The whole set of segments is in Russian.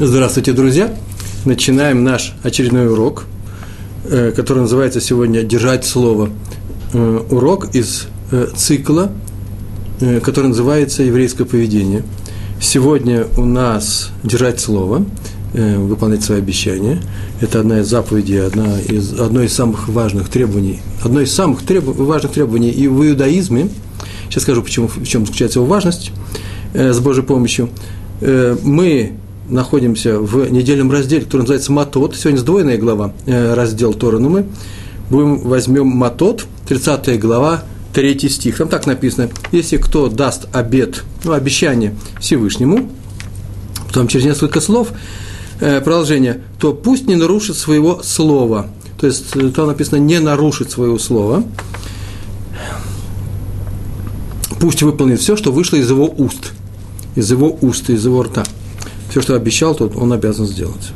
Здравствуйте, друзья! Начинаем наш очередной урок, э, который называется сегодня «Держать слово». Э, урок из э, цикла, который называется «Еврейское поведение». Сегодня у нас «Держать слово», выполнять свои обещания. Это одна из заповедей, одна из, одно из самых важных требований, одно из самых треб, важных требований и в иудаизме. Сейчас скажу, почему, в чем заключается его важность с Божьей помощью. Мы находимся в недельном разделе, который называется Матот. Сегодня сдвоенная глава, э, раздел Тора, но мы будем, возьмем Матот, 30 глава, 3 стих. Там так написано, если кто даст обед, ну, обещание Всевышнему, потом через несколько слов, э, продолжение, то пусть не нарушит своего слова. То есть э, там написано не нарушит своего слова. Пусть выполнит все, что вышло из его уст. Из его уст, из его рта все, что обещал, то он обязан сделать.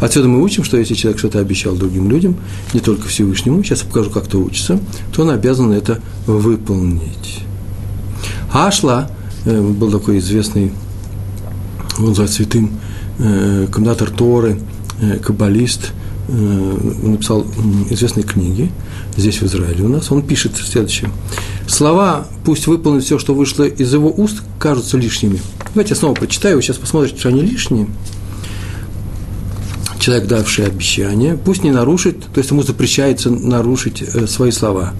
Отсюда мы учим, что если человек что-то обещал другим людям, не только Всевышнему, сейчас я покажу, как это учится, то он обязан это выполнить. Ашла э, был такой известный, он называется святым, э, комендатор Торы, э, каббалист, написал известные книги здесь, в Израиле у нас. Он пишет следующее. Слова «пусть выполнит все, что вышло из его уст» кажутся лишними – Давайте я снова прочитаю, вы сейчас посмотрите, что они лишние. Человек, давший обещание, пусть не нарушит, то есть ему запрещается нарушить э, свои слова.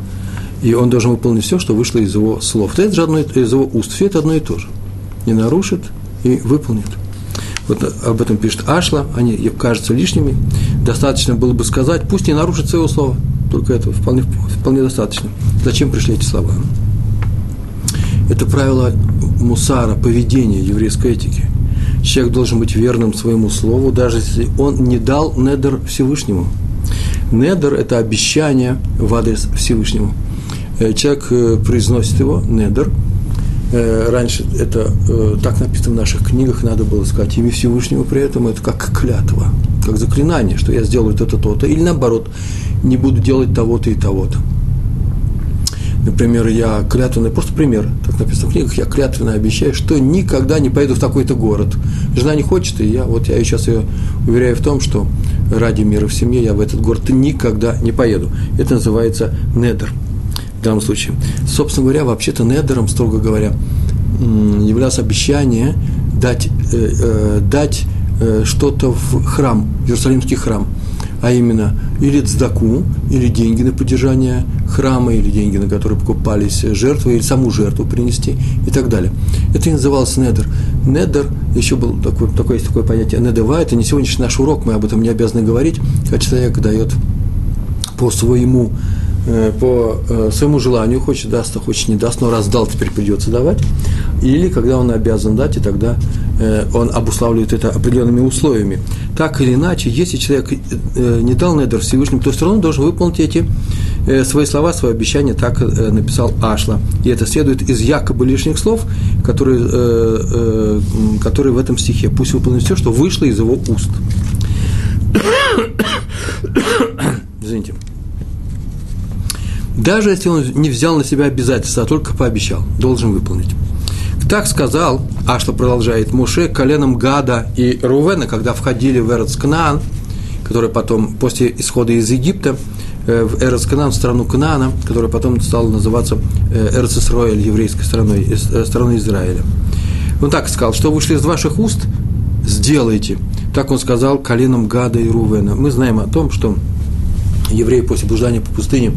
И он должен выполнить все, что вышло из его слов. Это же одно из его уст. Все это одно и то же. Не нарушит и выполнит. Вот об этом пишет Ашла, они кажутся лишними. Достаточно было бы сказать, пусть не нарушит своего слова. Только этого вполне, вполне достаточно. Зачем пришли эти слова? Это правило мусара, поведения еврейской этики. Человек должен быть верным своему слову, даже если он не дал недер Всевышнему. Недер – это обещание в адрес Всевышнему. Э, человек э, произносит его, недер. Э, раньше это так написано в наших книгах, надо было сказать имя Всевышнего при этом, это как клятва, как заклинание, что я сделаю то-то, то-то, или наоборот, не буду делать того-то и того-то. Например, я клятвенно, просто пример, так написано в книгах, я клятвенно обещаю, что никогда не поеду в такой-то город. Жена не хочет, и я, вот я сейчас ее уверяю в том, что ради мира в семье я в этот город никогда не поеду. Это называется недер в данном случае. Собственно говоря, вообще-то недером, строго говоря, являлось обещание дать, э, э, дать э, что-то в храм, в Иерусалимский храм – а именно или цдаку, или деньги на поддержание храма, или деньги, на которые покупались жертвы, или саму жертву принести и так далее. Это и называлось недер. Недер, еще был такой, такое, есть такое понятие недева, это не сегодняшний наш урок, мы об этом не обязаны говорить, когда человек дает по своему по э, своему желанию, хочет даст, а хочет не даст, но раз дал, теперь придется давать. Или когда он обязан дать, и тогда Э, он обуславливает это определенными условиями. Так или иначе, если человек э, не дал недер Всевышнему, то все равно должен выполнить эти э, свои слова, свои обещания, так написал Ашла. И это следует из якобы лишних слов, которые, которые в этом стихе. Пусть выполнит все, что вышло из его уст. Извините. Даже если он не взял на себя обязательства, а только пообещал, должен выполнить. Так сказал, а что продолжает Муше, коленом Гада и Рувена, когда входили в Эрцкнан, который потом, после исхода из Египта, э, в Эрцкнан, в страну Кнаана, которая потом стала называться э, Эрцисроэль, еврейской страной, э, страной Израиля. Он так сказал, что вышли из ваших уст, сделайте. Так он сказал коленом Гада и Рувена. Мы знаем о том, что евреи после блуждания по пустыне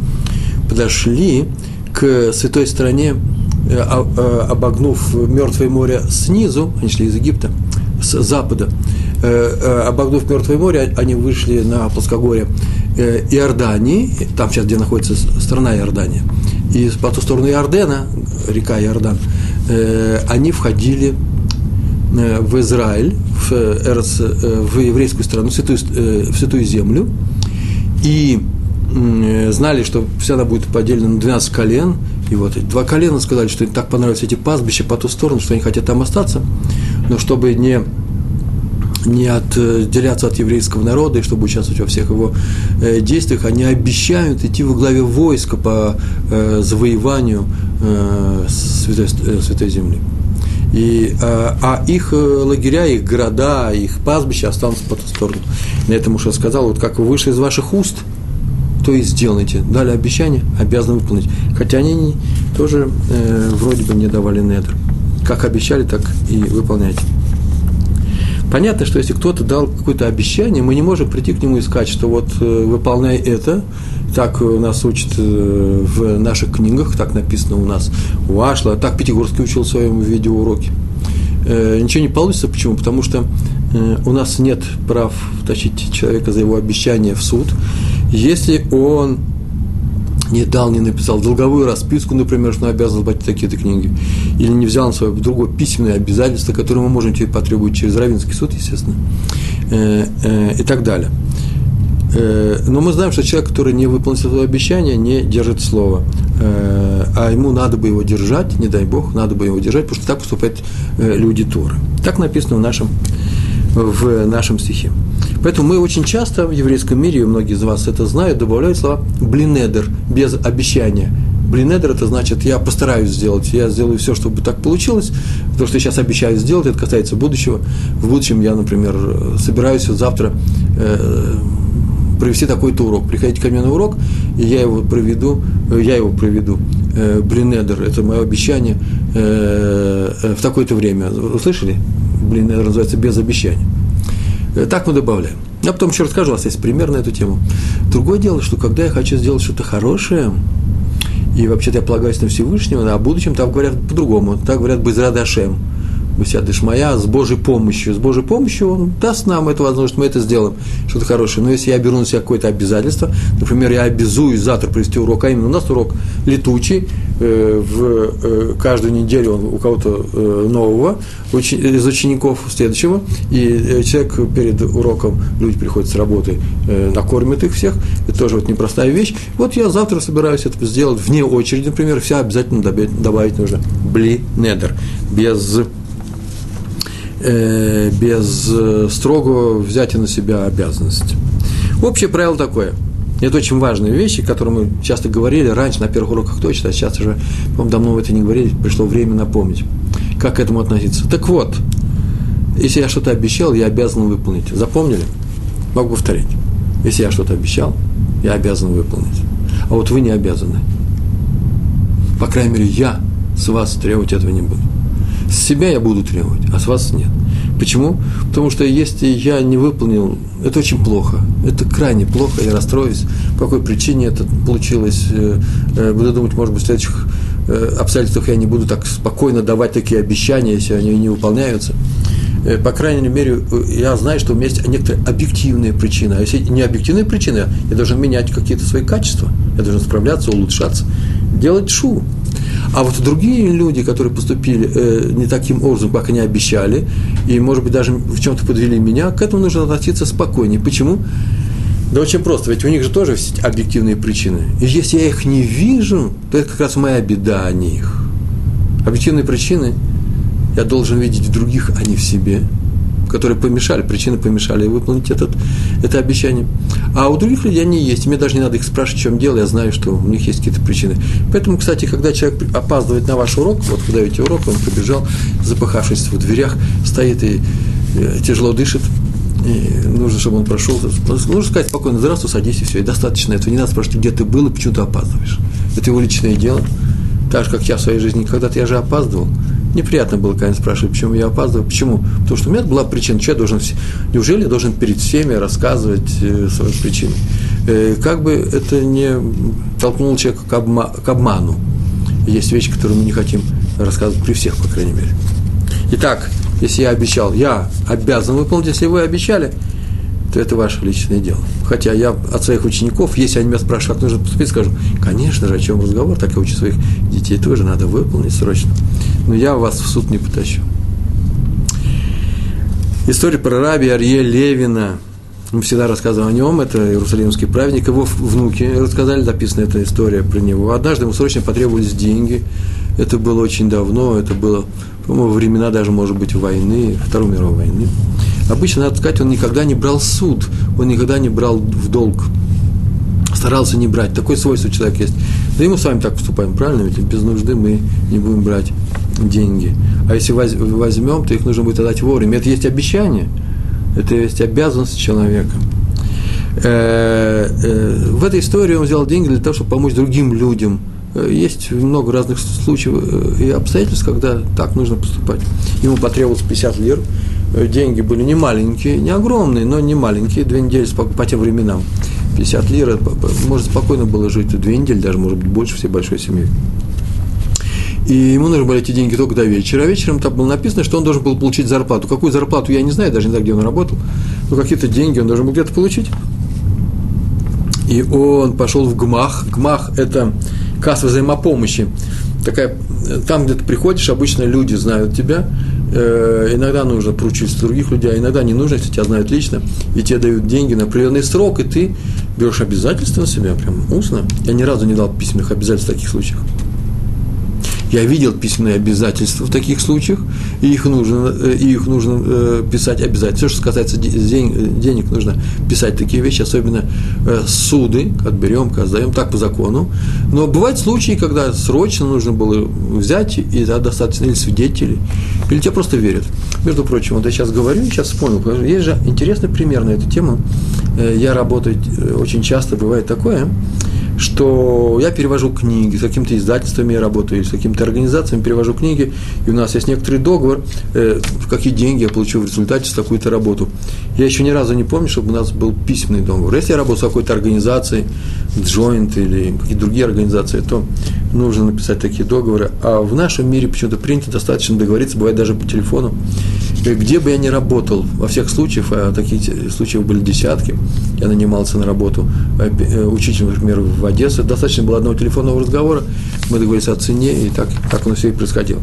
подошли к святой стране Э, э, обогнув Мертвое море снизу, они шли из Египта, с запада, э, обогнув Мертвое море, они вышли на плоскогорье Иордании, там сейчас, где находится страна Иордания, и по ту сторону Иордена, река Иордан, они входили в Израиль, в, Эрц, в еврейскую страну, в святую, в святую землю, и знали, что вся она будет поделена на 12 колен, и вот эти два колена сказали, что им так понравились эти пастбища по ту сторону, что они хотят там остаться, но чтобы не не отделяться от еврейского народа и чтобы участвовать во всех его э, действиях, они обещают идти во главе войска по э, завоеванию э, святой, э, святой земли. И, а их лагеря, их города, их пастбища останутся по ту сторону. На этом уже сказал, вот как вы вышли из ваших уст, то и сделайте. Дали обещание, обязаны выполнить. Хотя они тоже э, вроде бы не давали недр. Как обещали, так и выполняйте. Понятно, что если кто-то дал какое-то обещание, мы не можем прийти к нему и сказать, что вот э, выполняй это, так нас учат э, в наших книгах, так написано у нас у Ашла, так Пятигорский учил в своем видеоуроке. Э, ничего не получится, почему? Потому что у нас нет прав тащить человека за его обещание в суд. Если он не дал, не написал долговую расписку, например, что он обязан платить такие-то книги, или не взял на свое другое письменное обязательство, которое мы можем теперь потребовать через Равинский суд, естественно, э, э, и так далее. Э, но мы знаем, что человек, который не выполнил свое обещание, не держит слова. А ему надо бы его держать, не дай Бог, надо бы его держать, потому что так поступают люди Торы. Так написано в нашем, в нашем стихе. Поэтому мы очень часто в еврейском мире, и многие из вас это знают, добавляют слова «блинедер» без обещания. Блинедер – это значит, я постараюсь сделать, я сделаю все, чтобы так получилось. То, что я сейчас обещаю сделать, это касается будущего. В будущем я, например, собираюсь завтра э, провести такой-то урок. Приходите ко мне на урок, и я его проведу, э, я его проведу. Э, Блинедер – это мое обещание э, э, в такое-то время. Услышали? Блинедер называется без обещания. Э, так мы добавляем. Я потом еще расскажу, у вас есть пример на эту тему. Другое дело, что когда я хочу сделать что-то хорошее, и вообще-то я полагаюсь на Всевышнего, а будущем там говорят по-другому. Так говорят «Безрадашем». Бесядыш моя, с Божьей помощью. С Божьей помощью Он даст нам эту возможность, мы это сделаем, что-то хорошее. Но если я беру на себя какое-то обязательство, например, я обязуюсь завтра провести урок, а именно у нас урок летучий, э, в э, каждую неделю он у кого-то э, нового, учи, из учеников следующего, и э, человек перед уроком, люди приходят с работы, э, накормят их всех, это тоже вот непростая вещь. Вот я завтра собираюсь это сделать вне очереди, например, вся обязательно добавить, добавить нужно бли недер, без без э, строгого взятия на себя обязанности. Общее правило такое. Это очень важные вещи, которые мы часто говорили раньше на первых уроках точно, а сейчас уже, по-моему, давно это не говорили, пришло время напомнить, как к этому относиться. Так вот, если я что-то обещал, я обязан выполнить. Запомнили? Могу повторить. Если я что-то обещал, я обязан выполнить. А вот вы не обязаны. По крайней мере, я с вас требовать этого не буду. С себя я буду требовать, а с вас нет. Почему? Потому что если я не выполнил, это очень плохо. Это крайне плохо, я расстроюсь. По какой причине это получилось? Э, э, буду думать, может быть, в следующих э, обстоятельствах я не буду так спокойно давать такие обещания, если они не выполняются. По крайней мере, я знаю, что у меня есть некоторые объективные причины. А если не объективные причины, я должен менять какие-то свои качества. Я должен справляться, улучшаться, делать шу. А вот другие люди, которые поступили э, не таким образом, как они обещали, и, может быть, даже в чем-то подвели меня, к этому нужно относиться спокойнее. Почему? Да очень просто, ведь у них же тоже есть объективные причины. И если я их не вижу, то это как раз моя беда, а не их. Объективные причины я должен видеть в других, а не в себе которые помешали, причины помешали выполнить этот, это обещание. А у других людей они есть, мне даже не надо их спрашивать, в чем дело, я знаю, что у них есть какие-то причины. Поэтому, кстати, когда человек опаздывает на ваш урок, вот вы даете урок, он побежал, запыхавшись в дверях, стоит и э, тяжело дышит, и нужно, чтобы он прошел. Нужно сказать спокойно, здравствуй, садись, и все. И достаточно этого. Не надо спрашивать, где ты был и почему ты опаздываешь. Это его личное дело. Так же, как я в своей жизни. Когда-то я же опаздывал. Неприятно было, когда спрашивали, почему я опаздываю. Почему? Потому что у меня была причина. Что я должен, неужели я должен перед всеми рассказывать э, свои причины? Э, как бы это не толкнуло человека к, обма, к обману. Есть вещи, которые мы не хотим рассказывать при всех, по крайней мере. Итак, если я обещал, я обязан выполнить, если вы обещали, то это ваше личное дело. Хотя я от своих учеников, если они меня спрашивают, как нужно поступить, скажу, конечно же, о чем разговор, так я учу своих детей тоже, надо выполнить срочно. Но я вас в суд не потащу. История про раби Арье Левина. Мы всегда рассказываем о нем, это иерусалимский праведник, его внуки рассказали, написана эта история про него. Однажды ему срочно потребовались деньги, это было очень давно, это было, по-моему, времена даже, может быть, войны, Второй мировой войны. Обычно, надо сказать, он никогда не брал суд, он никогда не брал в долг. Старался не брать. Такое свойство человека есть. Да и мы с вами так поступаем, правильно? Ведь без нужды мы не будем брать деньги. А если возьмем, то их нужно будет отдать вовремя. Это есть обещание, это есть обязанность человека. Э, э, в этой истории он взял деньги для того, чтобы помочь другим людям. Э, есть много разных случаев и обстоятельств, когда так нужно поступать. Ему потребовалось 50 лир, деньги были не маленькие, не огромные, но не маленькие, две недели по, тем временам. 50 лир, может спокойно было жить две недели, даже, может быть, больше всей большой семьей. И ему нужны были эти деньги только до вечера. А вечером там было написано, что он должен был получить зарплату. Какую зарплату, я не знаю, даже не знаю, где он работал. Но какие-то деньги он должен был где-то получить. И он пошел в ГМАХ. ГМАХ – это касса взаимопомощи. Такая, там, где ты приходишь, обычно люди знают тебя, э, иногда нужно поручиться других людей, а иногда не нужно, если тебя знают лично, и тебе дают деньги на определенный срок, и ты берешь обязательства на себя, прям устно. Я ни разу не дал письменных обязательств в таких случаях. Я видел письменные обязательства в таких случаях, и их нужно, э, и их нужно э, писать обязательно. Все, что касается денег, нужно писать такие вещи, особенно э, суды, как берем, как сдаем, так по закону. Но бывают случаи, когда срочно нужно было взять, и да, достаточно или свидетелей, или тебе просто верят. Между прочим, вот я сейчас говорю, сейчас вспомнил, есть же интересный пример на эту тему. Я работаю очень часто, бывает такое, что я перевожу книги, с какими-то издательствами я работаю, с какими-то организациями перевожу книги, и у нас есть некоторый договор, э, какие деньги я получу в результате с такой-то работу. Я еще ни разу не помню, чтобы у нас был письменный договор. Если я работаю с какой-то организацией, Joint или какие-то другие организации, то нужно написать такие договоры. А в нашем мире почему-то принято достаточно договориться, бывает даже по телефону. Где бы я ни работал, во всех случаях, а таких случаев были десятки, я нанимался на работу э, учителем, например, в Одессе, достаточно было одного телефонного разговора, мы договорились о цене, и так, так оно все и происходило.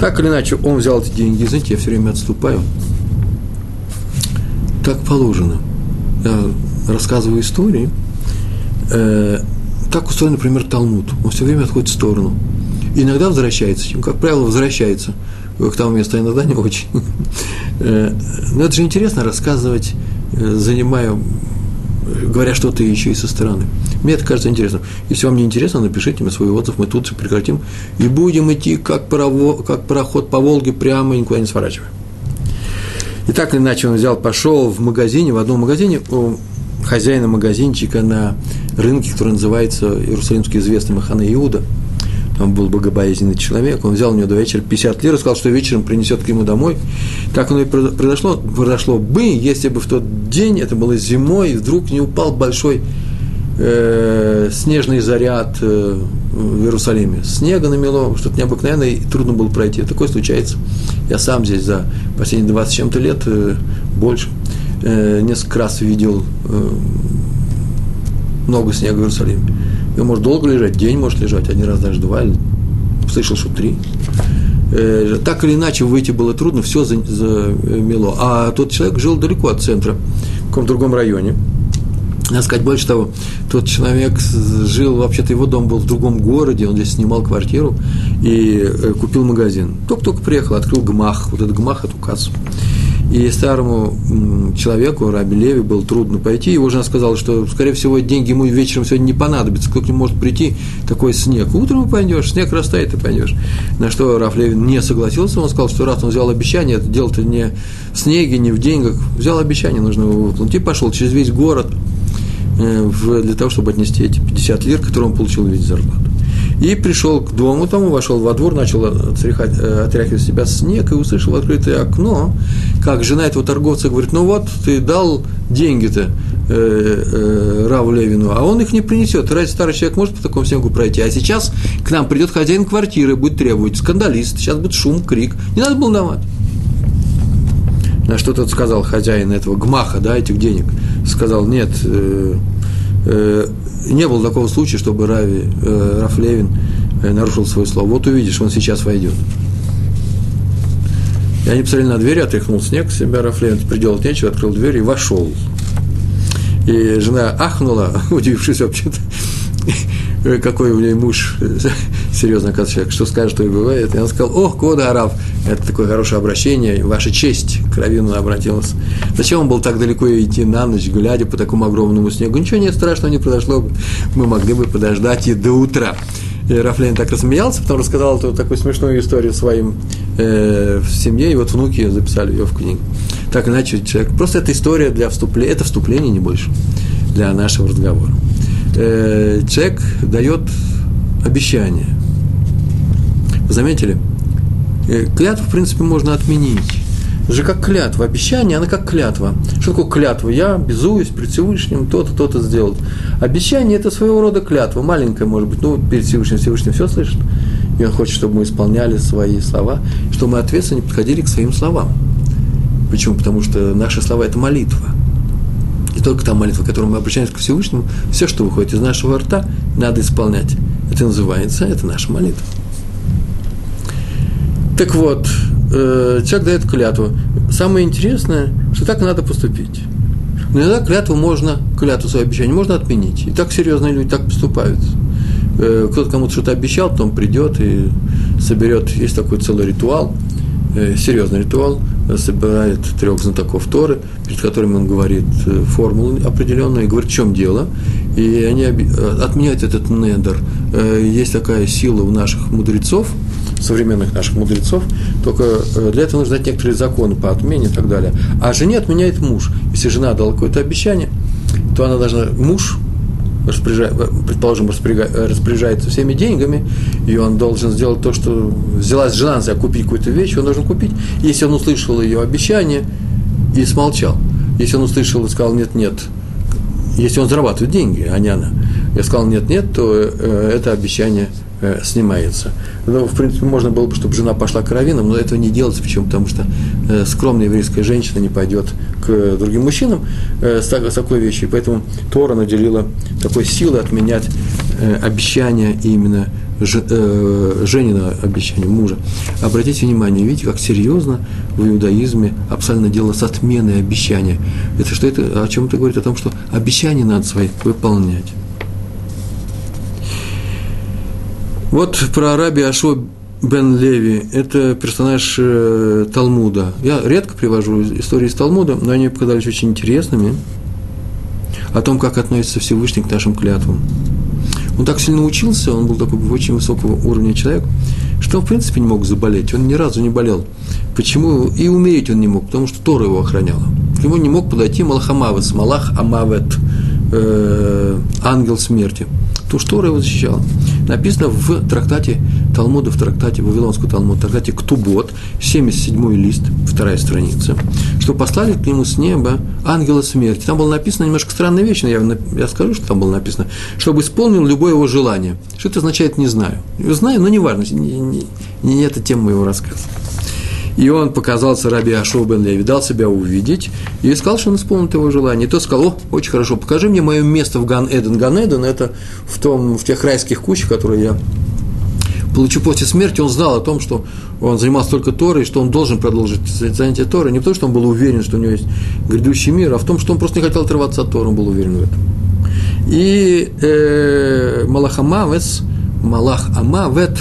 Так или иначе, он взял эти деньги, знаете, я все время отступаю. Так положено. Я рассказываю истории, э, так устроен, например, Талмуд. Он все время отходит в сторону. иногда возвращается, как правило, возвращается к тому месту, а иногда не очень. Э, но это же интересно рассказывать, э, занимая, говоря что-то еще и со стороны. Мне это кажется интересным. Если вам не интересно, напишите мне свой отзыв, мы тут же прекратим. И будем идти, как, парово, как пароход по Волге, прямо и никуда не сворачивая. И так или иначе он взял, пошел в магазине, в одном магазине, хозяина магазинчика на рынке, который называется Иерусалимский известный Махана Иуда. Там был богобоязненный человек, он взял у него до вечера 50 лир и сказал, что вечером принесет к нему домой. Так оно и произошло, произошло бы, если бы в тот день, это было зимой, вдруг не упал большой э, снежный заряд э, в Иерусалиме. Снега намело, что-то необыкновенное, и трудно было пройти. Такое случается. Я сам здесь за последние 20 чем-то лет, э, больше, э, несколько раз видел э, много снега в Иерусалиме. И он может долго лежать, день может лежать, один раз даже два, слышал, что три. Э, так или иначе выйти было трудно, все замело. А тот человек жил далеко от центра, в каком-то другом районе. Надо сказать больше того, тот человек жил, вообще-то его дом был в другом городе, он здесь снимал квартиру и э, купил магазин. Только-только приехал, открыл гмах, вот этот гмах, эту кассу. И старому человеку, Раби Леви, было трудно пойти. Его жена сказала, что, скорее всего, деньги ему вечером сегодня не понадобятся. К нему может прийти такой снег? Утром пойдешь, снег растает, и пойдешь. На что Раф Леви не согласился. Он сказал, что раз он взял обещание, это дело-то не в снеге, не в деньгах. Взял обещание, нужно его выполнить. И пошел через весь город э, для того, чтобы отнести эти 50 лир, которые он получил в виде зарплаты. И пришел к дому тому, вошел во двор, начал отряхать, э, отряхивать себя снег и услышал открытое окно, как жена этого торговца говорит, ну вот, ты дал деньги-то э, э, Раву Левину, а он их не принесет. Разве старый человек может по такому снегу пройти? А сейчас к нам придет хозяин квартиры, будет требовать, скандалист, сейчас будет шум, крик. Не надо было давать. На что тот сказал хозяин этого гмаха, да, этих денег, сказал, нет, э, э, не было такого случая, чтобы Рави, э, Раф Левин э, нарушил свое слово. Вот увидишь, он сейчас войдет. И они посмотрели на дверь, отряхнул снег с себя, Раф Левин приделать нечего, открыл дверь и вошел. И жена ахнула, удивившись вообще-то, какой у нее муж, серьезно, оказывается, человек, что скажет, что и бывает. И он сказал, ох, Кода Арав, это такое хорошее обращение, ваша честь, к Равину обратилась. Зачем он был так далеко идти на ночь, глядя по такому огромному снегу? Ничего не страшного не произошло бы, мы могли бы подождать и до утра. И Рафлейн так рассмеялся, потом рассказал эту такую смешную историю своим э, в семье, и вот внуки записали ее в книгу. Так иначе человек, просто это история для вступления, это вступление, не больше, для нашего разговора. Э, человек дает обещание. Вы заметили? Э, клятву, в принципе, можно отменить. Это же как клятва. Обещание, она как клятва. Что такое клятва? Я безуюсь перед Всевышним, то-то, то-то сделать. Обещание – это своего рода клятва. Маленькая, может быть, ну, перед Всевышним Всевышний все слышит. И он хочет, чтобы мы исполняли свои слова, чтобы мы ответственно подходили к своим словам. Почему? Потому что наши слова – это молитва. И только та молитва, которую мы обращаемся к Всевышнему, все, что выходит из нашего рта, надо исполнять. Это называется, это наша молитва. Так вот, э, человек дает клятву. Самое интересное, что так надо поступить. Но иногда клятву можно, клятву свое обещание можно отменить. И так серьезные люди так поступают. Э, кто-то кому-то что-то обещал, потом придет и соберет, есть такой целый ритуал, э, серьезный ритуал, собирает трех знатоков Торы, перед которыми он говорит формулу определенную и говорит, в чем дело. И они отменяют этот недер. Есть такая сила у наших мудрецов – современных наших мудрецов, только э, для этого нужно знать некоторые законы по отмене и так далее. А жене отменяет муж. Если жена дала какое-то обещание, то она должна, муж, предположим, распоряжается всеми деньгами, и он должен сделать то, что взялась жена за купить какую-то вещь, он должен купить. Если он услышал ее обещание и смолчал, если он услышал и сказал нет, нет, если он зарабатывает деньги, а не она, я сказал нет, нет, то э, это обещание – Э, снимается. Ну, в принципе, можно было бы, чтобы жена пошла к раввинам, но этого не делается. Почему? Потому что э, скромная еврейская женщина не пойдет к другим мужчинам с, такой вещью. Поэтому Тора наделила такой силой отменять обещания именно Женина обещания мужа. Обратите внимание, видите, как серьезно в иудаизме абсолютно дело с отменой обещания. Это что это, о чем это говорит? О том, что обещания надо свои выполнять. Вот про Раби Ашо бен Леви, это персонаж э, Талмуда. Я редко привожу истории из Талмуда, но они показались очень интересными. О том, как относится Всевышний к нашим клятвам. Он так сильно учился, он был такой очень высокого уровня человек, что он, в принципе, не мог заболеть. Он ни разу не болел. Почему? И умереть он не мог, потому что Тора его охраняла. К нему не мог подойти Малахамавес, Малах Амавет, э, ангел смерти. Потому что Тора его защищала написано в трактате Талмуда, в трактате Вавилонского Талмуда, в трактате Ктубот, 77 лист, вторая страница, что послали к нему с неба ангела смерти. Там было написано немножко странная вещь, но я, я скажу, что там было написано, чтобы исполнил любое его желание. Что это означает, не знаю. Знаю, но не важно, не, не, не это тема моего рассказа. И он показался Раби Ашоу бен Леви, дал себя увидеть, и сказал, что он исполнит его желание. И тот сказал, о, очень хорошо, покажи мне мое место в Ган-Эден. Ган-Эден – это в, том, в тех райских кучах, которые я получу после смерти, он знал о том, что он занимался только Торой, что он должен продолжить занятие Торой. Не потому, что он был уверен, что у него есть грядущий мир, а в том, что он просто не хотел отрываться от Торы, он был уверен в этом. И э, Малах Амавес, Малах Амавет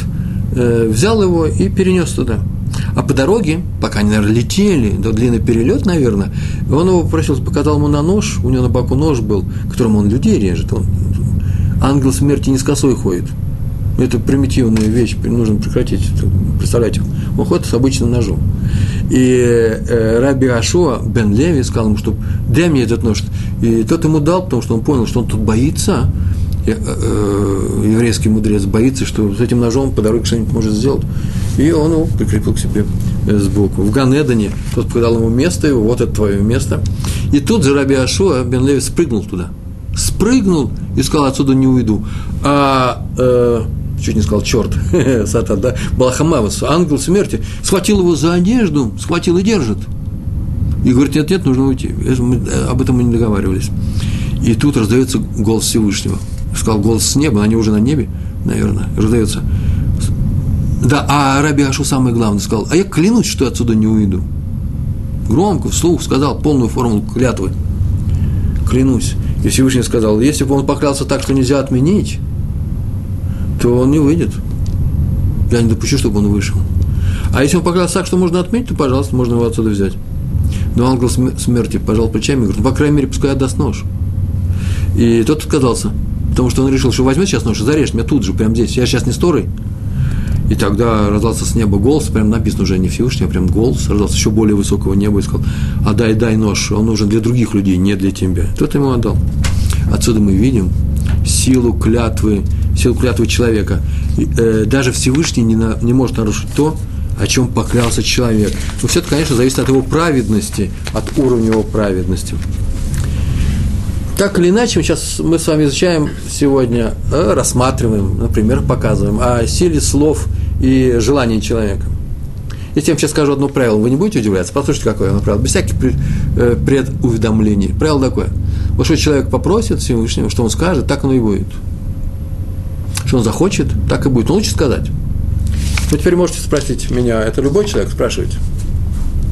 э, взял его и перенес туда – а по дороге, пока они, наверное, летели, до длинный перелет, наверное, он его попросил, показал ему на нож, у него на боку нож был, которым он людей режет. Он, ангел смерти не с косой ходит. Это примитивная вещь, нужно прекратить. Представляете, он ходит с обычным ножом. И э, Раби Ашуа бен Леви сказал ему, что дай мне этот нож. И тот ему дал, потому что он понял, что он тут боится, еврейский мудрец боится, что с этим ножом по дороге что-нибудь может сделать. И он его прикрепил к себе э, сбоку. В Ганедане тот показал ему место его, вот это твое место. И тут же Раби Ашуа бен Леви спрыгнул туда. Спрыгнул и сказал, отсюда не уйду. А э, чуть не сказал, черт, сатан, да, Балахамавас, ангел смерти, схватил его за одежду, схватил и держит. И говорит, нет, нет, нужно уйти. Мы, э, об этом мы не договаривались. И тут раздается голос Всевышнего. Сказал голос с неба, они уже на небе, наверное, раздается. Да, а Раби Ашу самое главное сказал, а я клянусь, что отсюда не уйду. Громко, вслух сказал полную формулу клятвы. Клянусь. И Всевышний сказал, если бы он поклялся так, что нельзя отменить, то он не выйдет. Я не допущу, чтобы он вышел. А если он поклялся так, что можно отменить, то, пожалуйста, можно его отсюда взять. Но ангел смерти пожал плечами и говорит, ну, по крайней мере, пускай отдаст нож. И тот отказался, потому что он решил, что возьмет сейчас нож и зарежет меня тут же, прямо здесь. Я сейчас не сторой. И тогда раздался с неба голос, прям написано уже не Всевышний, а прям голос, раздался еще более высокого неба и сказал, отдай, дай нож, он нужен для других людей, не для тебя. Тот ему отдал. Отсюда мы видим силу клятвы, силу клятвы человека. И, э, даже Всевышний не, на, не может нарушить то, о чем поклялся человек. Но все это, конечно, зависит от его праведности, от уровня его праведности. Так или иначе, сейчас мы с вами изучаем сегодня, э, рассматриваем, например, показываем о силе слов и желаний человека. Я вам сейчас скажу одно правило, вы не будете удивляться? Послушайте, какое оно правило. Без всяких э, предуведомлений. Правило такое. Вот что человек попросит Всевышнего, что он скажет, так оно и будет. Что он захочет, так и будет. Он лучше сказать. Вы теперь можете спросить меня, это любой человек, спрашиваете?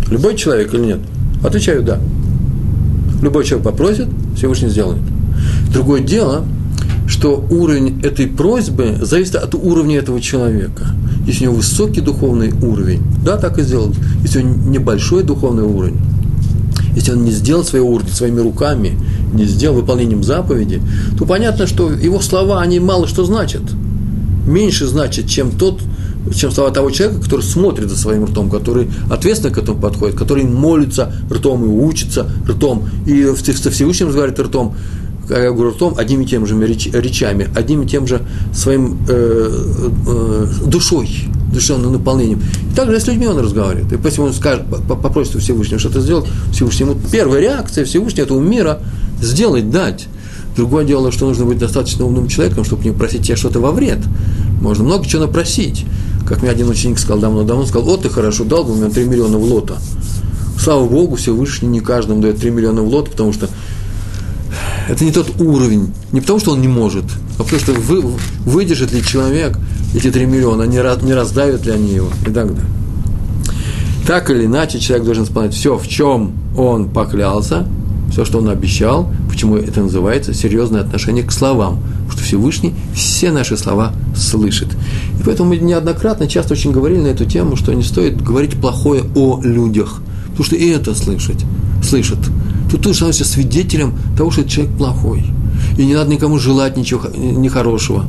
Любой человек или нет? Отвечаю, да. Любой человек попросит, Всевышний сделает. Другое дело, что уровень этой просьбы зависит от уровня этого человека. Если у него высокий духовный уровень, да, так и сделать. Если у него небольшой духовный уровень, если он не сделал своего уровня своими руками, не сделал выполнением заповеди, то понятно, что его слова, они мало что значат. Меньше значит, чем тот, чем слова того человека, который смотрит за своим ртом, который ответственно к этому подходит, который молится ртом и учится ртом, и со Всевышним разговаривает ртом, я говорю ртом, одними и тем же речами, одним и тем же своим э, э, душой, душевным наполнением. И также с людьми он разговаривает. И если он скажет, попросит у Всевышнего что-то сделать, Всевышнему первая реакция Всевышнего этого мира сделать, дать. Другое дело, что нужно быть достаточно умным человеком, чтобы не просить тебе что-то во вред. Можно много чего напросить. Как мне один ученик сказал давно-давно, сказал, вот ты хорошо дал бы мне 3 миллиона в лото. Слава Богу, все Всевышний не каждому дает 3 миллиона в лото, потому что это не тот уровень. Не потому, что он не может, а потому что вы, выдержит ли человек эти 3 миллиона, не, не раздавят ли они его и так далее. Так или иначе, человек должен исполнять все, в чем он поклялся, все, что он обещал, почему это называется серьезное отношение к словам, что Всевышний все наши слова слышит. И поэтому мы неоднократно, часто очень говорили на эту тему, что не стоит говорить плохое о людях, потому что и это слышать, слышат. Тут ты становишься свидетелем того, что человек плохой. И не надо никому желать ничего нехорошего.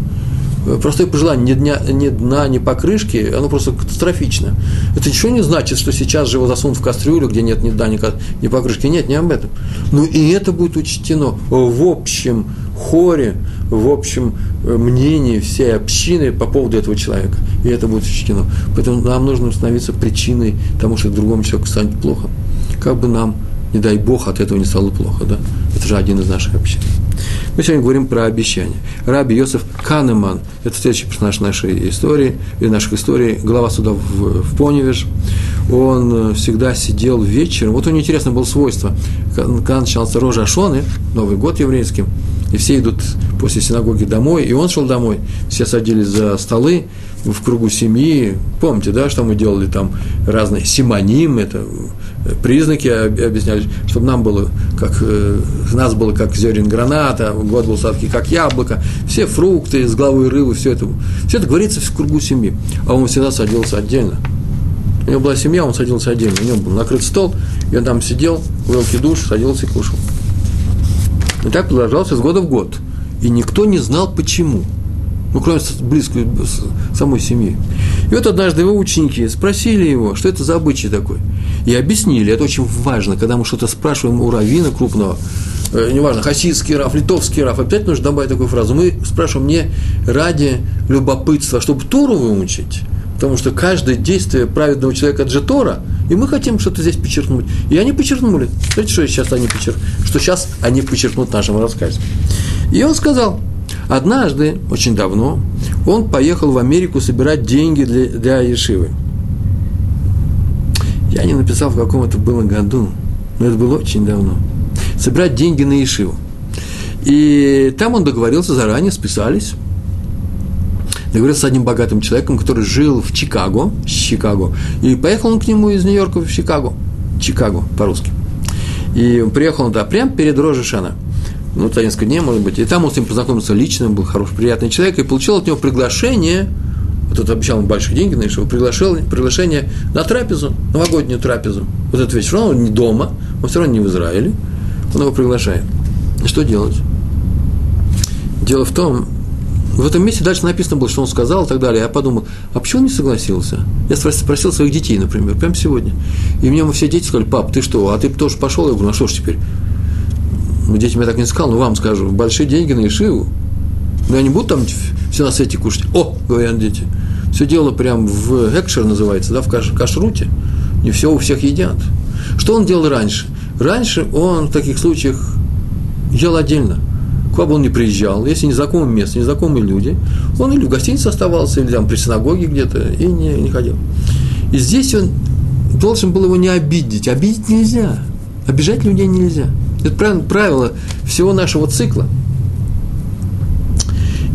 Простое пожелание, ни дня, ни дна, ни покрышки, оно просто катастрофично. Это ничего не значит, что сейчас же его засунут в кастрюлю, где нет ни дна, ни, ни покрышки. Нет, не об этом. Но и это будет учтено в общем хоре, в общем э, мнении всей общины по поводу этого человека. И это будет учтено. Поэтому нам нужно становиться причиной тому, что другому человеку станет плохо. Как бы нам, не дай Бог, от этого не стало плохо. Да? Это же один из наших общин. Мы сегодня говорим про обещание. Раби Йосеф Канеман, это следующий персонаж нашей истории, и наших историй, глава суда в, в Поневеж. Он э, всегда сидел вечером. Вот у него интересное было свойство. Когда начался Рожа Ашоны, Новый год еврейский, и все идут после синагоги домой, и он шел домой. Все садились за столы в кругу семьи. Помните, да, что мы делали там разные симоним, это признаки объясняли, чтобы нам было как, э, нас было как зерен граната, год был сладкий, как яблоко, все фрукты, с головы рыбы, все это, все это говорится в кругу семьи. А он всегда садился отдельно. У него была семья, он садился отдельно. У него был накрыт стол, и он там сидел, велкий душ, садился и кушал. И так продолжался с года в год. И никто не знал, почему. Ну, кроме близкой самой семьи. И вот однажды его ученики спросили его, что это за обычай такой. И объяснили, это очень важно, когда мы что-то спрашиваем у раввина крупного, э, неважно, хасидский раф, литовский раф, опять нужно добавить такую фразу. Мы спрашиваем не ради любопытства, а чтобы Тору выучить, потому что каждое действие праведного человека – это же Тора, и мы хотим что-то здесь подчеркнуть. И они подчеркнули. Знаете, что сейчас они подчеркнут? Что сейчас они подчеркнут в нашем рассказе. И он сказал, однажды, очень давно, он поехал в Америку собирать деньги для, для Ешивы. Я не написал, в каком это было году, но это было очень давно. Собирать деньги на Ешиву. И там он договорился заранее, списались. Договорился с одним богатым человеком, который жил в Чикаго, Чикаго. И поехал он к нему из Нью-Йорка в Чикаго. Чикаго по-русски. И приехал он туда прямо перед Рожешана. Ну, несколько дней, может быть, и там он с ним познакомился лично, был хороший, приятный человек, и получил от него приглашение, вот тут обещал ему большие деньги, знаешь, его приглашил, приглашение на трапезу, новогоднюю трапезу. Вот этот вечер, он не дома, он все равно не в Израиле, он его приглашает. И что делать? Дело в том, в этом месте дальше написано было, что он сказал и так далее. Я подумал, а почему он не согласился? Я спросил своих детей, например, прямо сегодня. И мне все дети сказали, пап, ты что, а ты тоже пошел? Я говорю, ну а что ж теперь? Ну, детям я так не сказал, но вам скажу, большие деньги на Ишиву. Но я не буду там все на свете кушать. О, говорят дети, все дело прям в экшер называется, да, в каш, кашруте. Не все у всех едят. Что он делал раньше? Раньше он в таких случаях ел отдельно – куда бы он ни приезжал, если незнакомое место, незнакомые люди, он или в гостинице оставался, или там при синагоге где-то, и не, не ходил. И здесь он должен был его не обидеть. Обидеть нельзя. Обижать людей нельзя. Это правило, всего нашего цикла.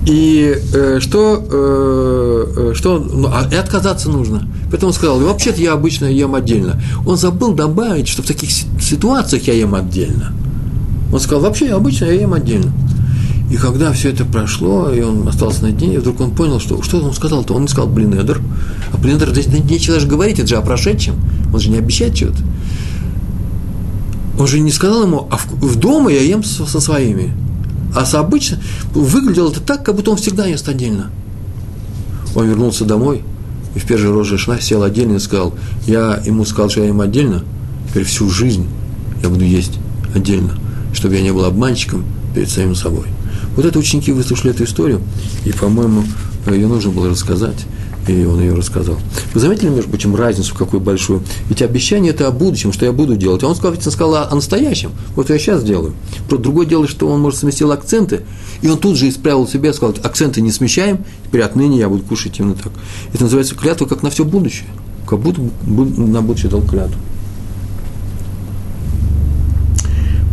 И э, что, э, э что ну, а, и отказаться нужно. Поэтому он сказал, вообще-то я обычно ем отдельно. Он забыл добавить, что в таких ситуациях я ем отдельно. Он сказал, вообще обычно я ем отдельно. И когда все это прошло, и он остался на дне, и вдруг он понял, что что он сказал-то? Он не сказал блинедер. А блинедер здесь нечего даже говорить, это же о прошедшем. Он же не обещает чего-то. Он же не сказал ему, а в, в дома я ем со, со своими. А с обычно выглядело это так, как будто он всегда ест отдельно. Он вернулся домой, и в первый раз шна сел отдельно и сказал, я ему сказал, что я ем отдельно, теперь всю жизнь я буду есть отдельно, чтобы я не был обманщиком перед самим собой. Вот это ученики выслушали эту историю, и, по-моему, ее нужно было рассказать, и он ее рассказал. Вы заметили, между прочим, разницу какую большую? Ведь обещание – это о будущем, что я буду делать. А он сказал, сказал о настоящем. Вот я сейчас делаю. Про другое дело, что он, может, сместил акценты, и он тут же исправил себя, сказал, акценты не смещаем, теперь отныне я буду кушать именно так. Это называется клятва как на все будущее. Как будто на будущее дал клятву.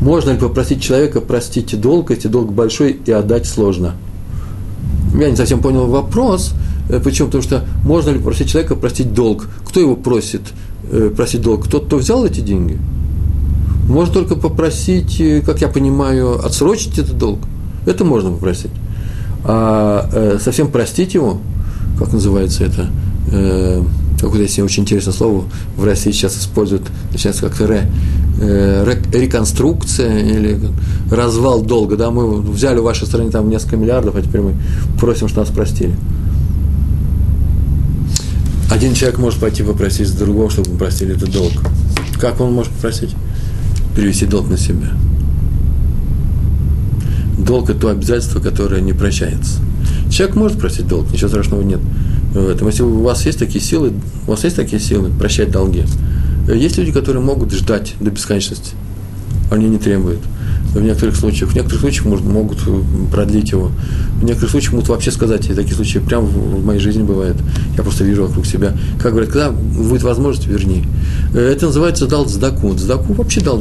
Можно ли попросить человека простить долг, если долг большой и отдать сложно? Я не совсем понял вопрос. Э, почему? Потому что можно ли попросить человека простить долг? Кто его просит э, просить долг? Тот, кто взял эти деньги? Можно только попросить, э, как я понимаю, отсрочить этот долг. Это можно попросить. А совсем простить его, как называется это, какое-то очень интересное слово, в России сейчас используют, начинается как ре, реконструкция или развал долга, да, мы взяли в вашей стране там несколько миллиардов, а теперь мы просим, что нас простили. Один человек может пойти попросить другого, чтобы простили этот долг. Как он может попросить? Перевести долг на себя. Долг – это то обязательство, которое не прощается. Человек может просить долг, ничего страшного нет в этом. Если у вас есть такие силы, у вас есть такие силы прощать долги, есть люди, которые могут ждать до бесконечности, они не требуют. В некоторых случаях, в некоторых случаях может, могут продлить его. В некоторых случаях могут вообще сказать, и такие случаи прямо в моей жизни бывают. Я просто вижу вокруг себя. Как говорят, когда будет возможность, верни. Это называется дал сдаку. Сдаку вообще дал.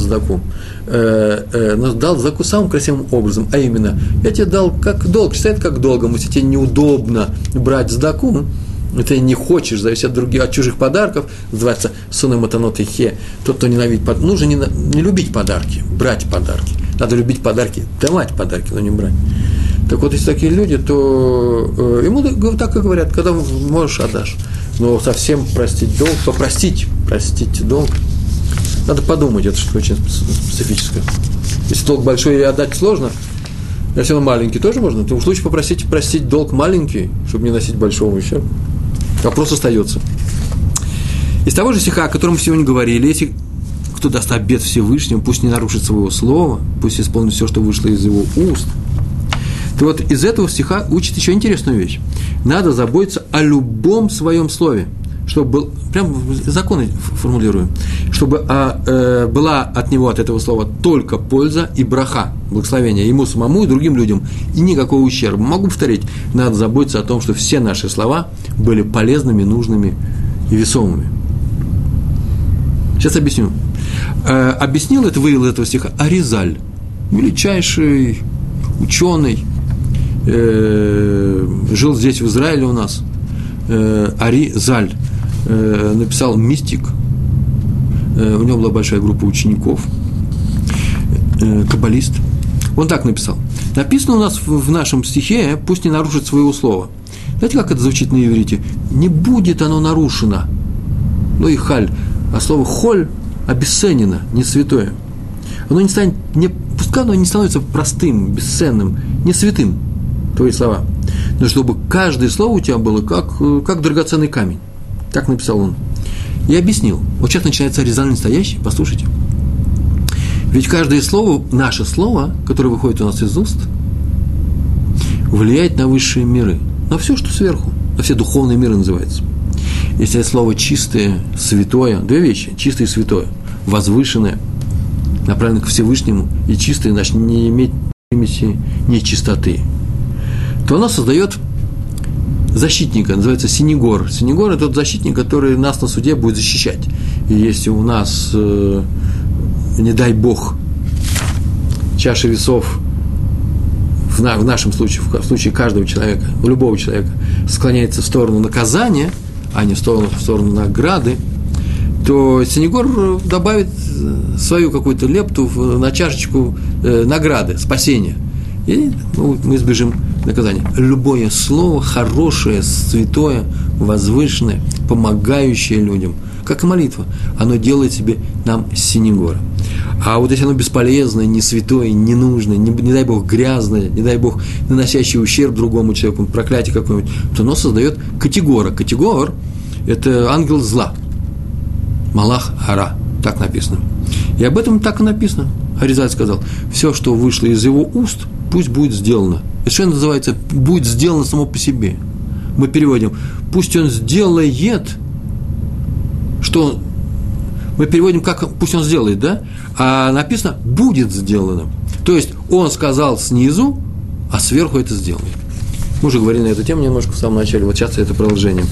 Э, э, но дал сдаку самым красивым образом, а именно, я тебе дал как долг, считай как долгом, если тебе неудобно брать сдаку, ты не хочешь, зависит от других, от чужих подарков, называется сунаматанот и хе, тот, кто ненавидит подарки. Нужно не, не любить подарки, брать подарки. Надо любить подарки, давать подарки, но не брать. Так вот, если такие люди, то э, ему так и говорят, когда можешь, отдашь. Но совсем простить долг, попростить, простить долг, надо подумать, это что-то очень специфическое. Если долг большой и отдать сложно, если он маленький, тоже можно, то в случае попросить простить долг маленький, чтобы не носить большого ущерба. Вопрос остается. Из того же стиха, о котором мы сегодня говорили, если кто даст обед Всевышнему, пусть не нарушит своего слова, пусть исполнит все, что вышло из его уст. То вот из этого стиха учит еще интересную вещь. Надо заботиться о любом своем слове, чтобы был, прям законы формулируем, чтобы а, э, была от него, от этого слова, только польза и браха, благословение ему самому и другим людям, и никакого ущерба. Могу повторить, надо заботиться о том, что все наши слова были полезными, нужными и весомыми. Сейчас объясню. Э, объяснил это, вывел этого стиха Аризаль, величайший ученый, э, жил здесь, в Израиле у нас, э, Аризаль, э, написал «Мистик», э, у него была большая группа учеников, э, каббалист, Он так написал. Написано у нас в нашем стихе, пусть не нарушит своего слова. Знаете, как это звучит на иврите? Не будет оно нарушено. Ну и халь. А слово холь обесценено, не святое. Оно не станет, не, пускай оно не становится простым, бесценным, не святым, твои слова. Но чтобы каждое слово у тебя было как, как драгоценный камень. Так написал он. И объяснил. Вот сейчас начинается резон настоящий, послушайте. Ведь каждое слово, наше слово, которое выходит у нас из уст, влияет на высшие миры, на все, что сверху, на все духовные миры называется. Если это слово чистое, святое, две вещи, чистое и святое, возвышенное, направлено к Всевышнему, и чистое, значит, не иметь примеси нечистоты, то оно создает защитника, называется Синегор. Синегор – это тот защитник, который нас на суде будет защищать. И если у нас э, не дай Бог, чаша весов в, на, в нашем случае, в, в случае каждого человека, любого человека, склоняется в сторону наказания, а не в сторону, в сторону награды, то Синегор добавит свою какую-то лепту на чашечку э, награды, спасения. И ну, мы избежим наказания. Любое слово хорошее, святое, возвышенное, помогающее людям – как молитва, оно делает себе нам синегора. А вот если оно бесполезное, не святое, не нужное, не, не дай Бог грязное, не дай Бог наносящее ущерб другому человеку, проклятие какое-нибудь, то оно создает категора. Категор – это ангел зла. Малах Ара, так написано. И об этом так и написано. Аризаль сказал, все, что вышло из его уст, пусть будет сделано. Это что называется, будет сделано само по себе. Мы переводим, пусть он сделает – что мы переводим, как пусть он сделает, да? А написано будет сделано. То есть он сказал снизу, а сверху это сделает. Мы уже говорили на эту тему немножко в самом начале, вот сейчас это продолжение.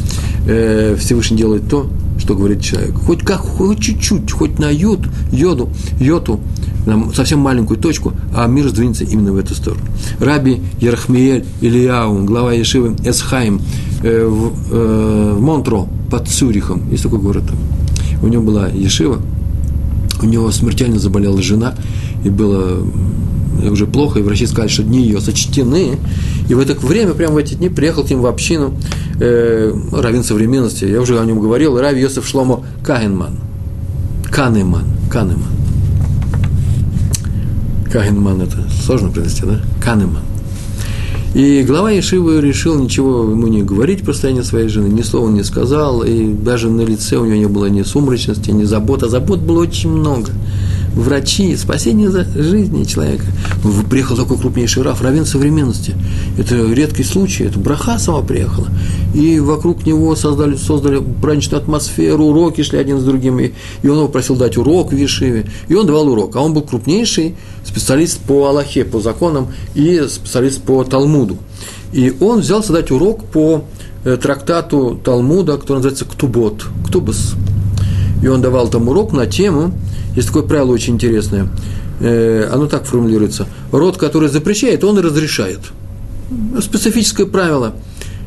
Э, Всевышний делает то, что говорит человек. Хоть как, хоть чуть-чуть, хоть на йод, йоду, йоту, совсем маленькую точку, а мир сдвинется именно в эту сторону. Раби Ерахмиель Ильяу, глава Ешивы Эсхайм э, в, э, в Монтро под Цюрихом, есть такой город там. У него была Ешива, у него смертельно заболела жена, и было уже плохо, и врачи сказали, что дни ее сочтены. И в это время, прямо в эти дни, приехал к ним в общину э, раввин современности, я уже о нем говорил, Рави Йосеф Шломо Кагенман. Канеман, Канеман. Кагенман это сложно произнести, да? Канеман. И глава Ешивы решил ничего ему не говорить про состояние своей жены, ни слова не сказал, и даже на лице у него не было ни сумрачности, ни заботы, а забот было очень много – врачи, спасение жизни человека. Приехал такой крупнейший раф, равен современности. Это редкий случай, это браха сама приехала. И вокруг него создали, создали праздничную атмосферу, уроки шли один с другим. И, и он его просил дать урок в Ешиве. И он давал урок. А он был крупнейший специалист по Аллахе, по законам и специалист по Талмуду. И он взялся дать урок по э, трактату Талмуда, который называется Ктубот, Ктубас. И он давал там урок на тему есть такое правило очень интересное. Э, оно так формулируется. Род, который запрещает, он и разрешает. Специфическое правило.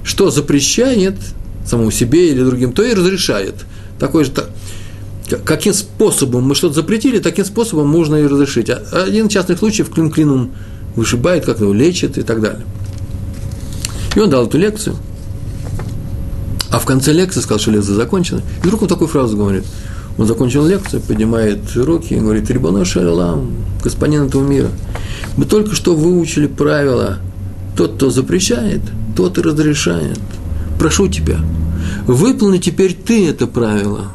Что запрещает самому себе или другим, то и разрешает. Такое же, каким способом мы что-то запретили, таким способом можно и разрешить. А один частный случай в клин клином вышибает, как его лечит и так далее. И он дал эту лекцию. А в конце лекции сказал, что лекция закончена. И вдруг он такую фразу говорит – он закончил лекцию, поднимает руки и говорит, Рибано Шалилам, господин этого мира, мы только что выучили правила, тот, кто запрещает, тот и разрешает. Прошу тебя, выполни теперь ты это правило.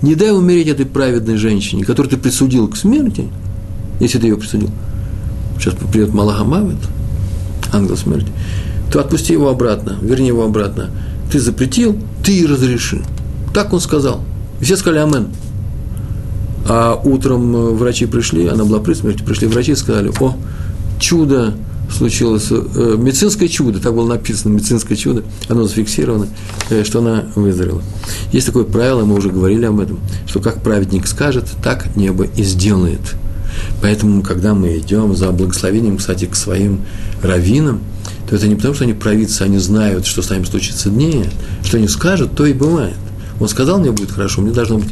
Не дай умереть этой праведной женщине, которую ты присудил к смерти, если ты ее присудил. Сейчас придет Малахамавит, ангел смерти, то отпусти его обратно, верни его обратно. Ты запретил, ты и разреши. Так он сказал – и все сказали «Амен». А утром э, врачи пришли, она была при смерти, пришли врачи и сказали, о, чудо случилось, э, медицинское чудо, так было написано, медицинское чудо, оно зафиксировано, э, что она выздоровела. Есть такое правило, мы уже говорили об этом, что как праведник скажет, так небо и сделает. Поэтому, когда мы идем за благословением, кстати, к своим раввинам, то это не потому, что они провидцы, они знают, что с нами случится. Нет, что они скажут, то и бывает. Он сказал, мне будет хорошо, мне должно быть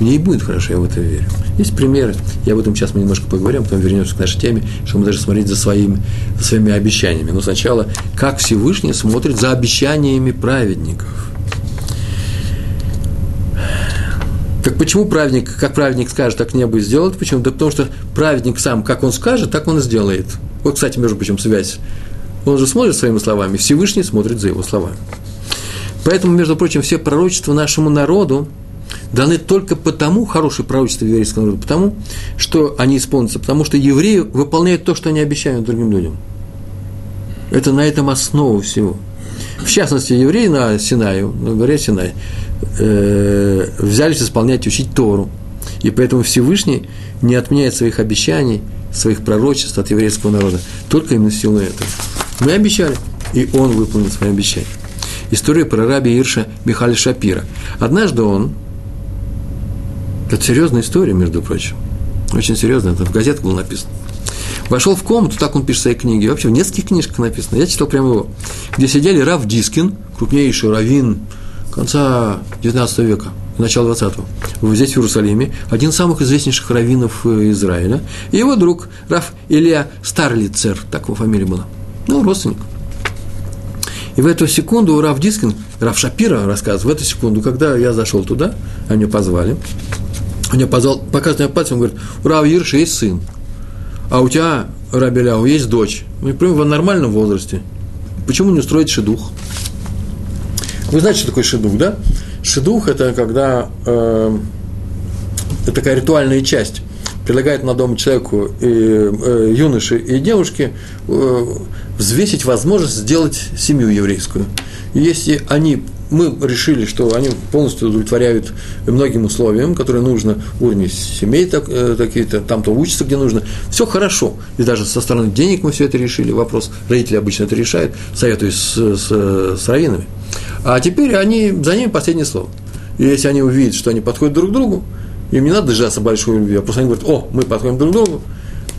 мне и будет хорошо, я в это верю. Есть примеры, я об этом сейчас мы немножко поговорим, потом вернемся к нашей теме, что мы должны смотреть за, своим, за своими обещаниями. Но сначала, как Всевышний смотрит за обещаниями праведников. Так почему праведник, как праведник скажет, так небо и сделает? Почему? Да потому что праведник сам, как он скажет, так он и сделает. Вот, кстати, между прочим, связь. Он же смотрит своими словами, Всевышний смотрит за его словами. Поэтому, между прочим, все пророчества нашему народу даны только потому, хорошие пророчества еврейского народа, потому, что они исполнятся, потому что евреи выполняют то, что они обещают другим людям. Это на этом основа всего. В частности, евреи на Синаю, на горе Синай, э, взялись исполнять, учить Тору. И поэтому Всевышний не отменяет своих обещаний, своих пророчеств от еврейского народа, только именно в силу этого. Мы обещали, и он выполнил свои обещания. История про раби Ирша Михаила Шапира. Однажды он, это серьезная история, между прочим, очень серьезная, это в газетах было написано, вошел в комнату, так он пишет в своей книге, вообще в нескольких книжках написано, я читал прямо его, где сидели Рав Дискин, крупнейший раввин конца XIX века, начала XX, здесь в Иерусалиме, один из самых известнейших раввинов э, Израиля, и его друг Рав Илья Старлицер, так его фамилия была, ну, родственник. И в эту секунду Рав Дискин, Рав Шапира рассказывает, в эту секунду, когда я зашел туда, они позвали, он меня позвал, показывает мне пальцем, говорит, у Рава Ирша есть сын, а у тебя, Рабеляу, есть дочь. Мы прям в нормальном возрасте. Почему не устроить шедух? Вы знаете, что такое шедух, да? Шедух – это когда э, это такая ритуальная часть. Предлагает молодому человеку, и, э, юноше и девушке э, взвесить возможность сделать семью еврейскую. И если они мы решили, что они полностью удовлетворяют многим условиям, которые нужно, уровни семей так, э, такие-то, там-то учатся, где нужно. Все хорошо. И даже со стороны денег мы все это решили. Вопрос, родители обычно это решают, советуюсь с, с, с раввинами. А теперь они, за ними последнее слово. И если они увидят, что они подходят друг к другу, им не надо дождаться большой любви, а просто они говорят, о, мы подходим друг к другу,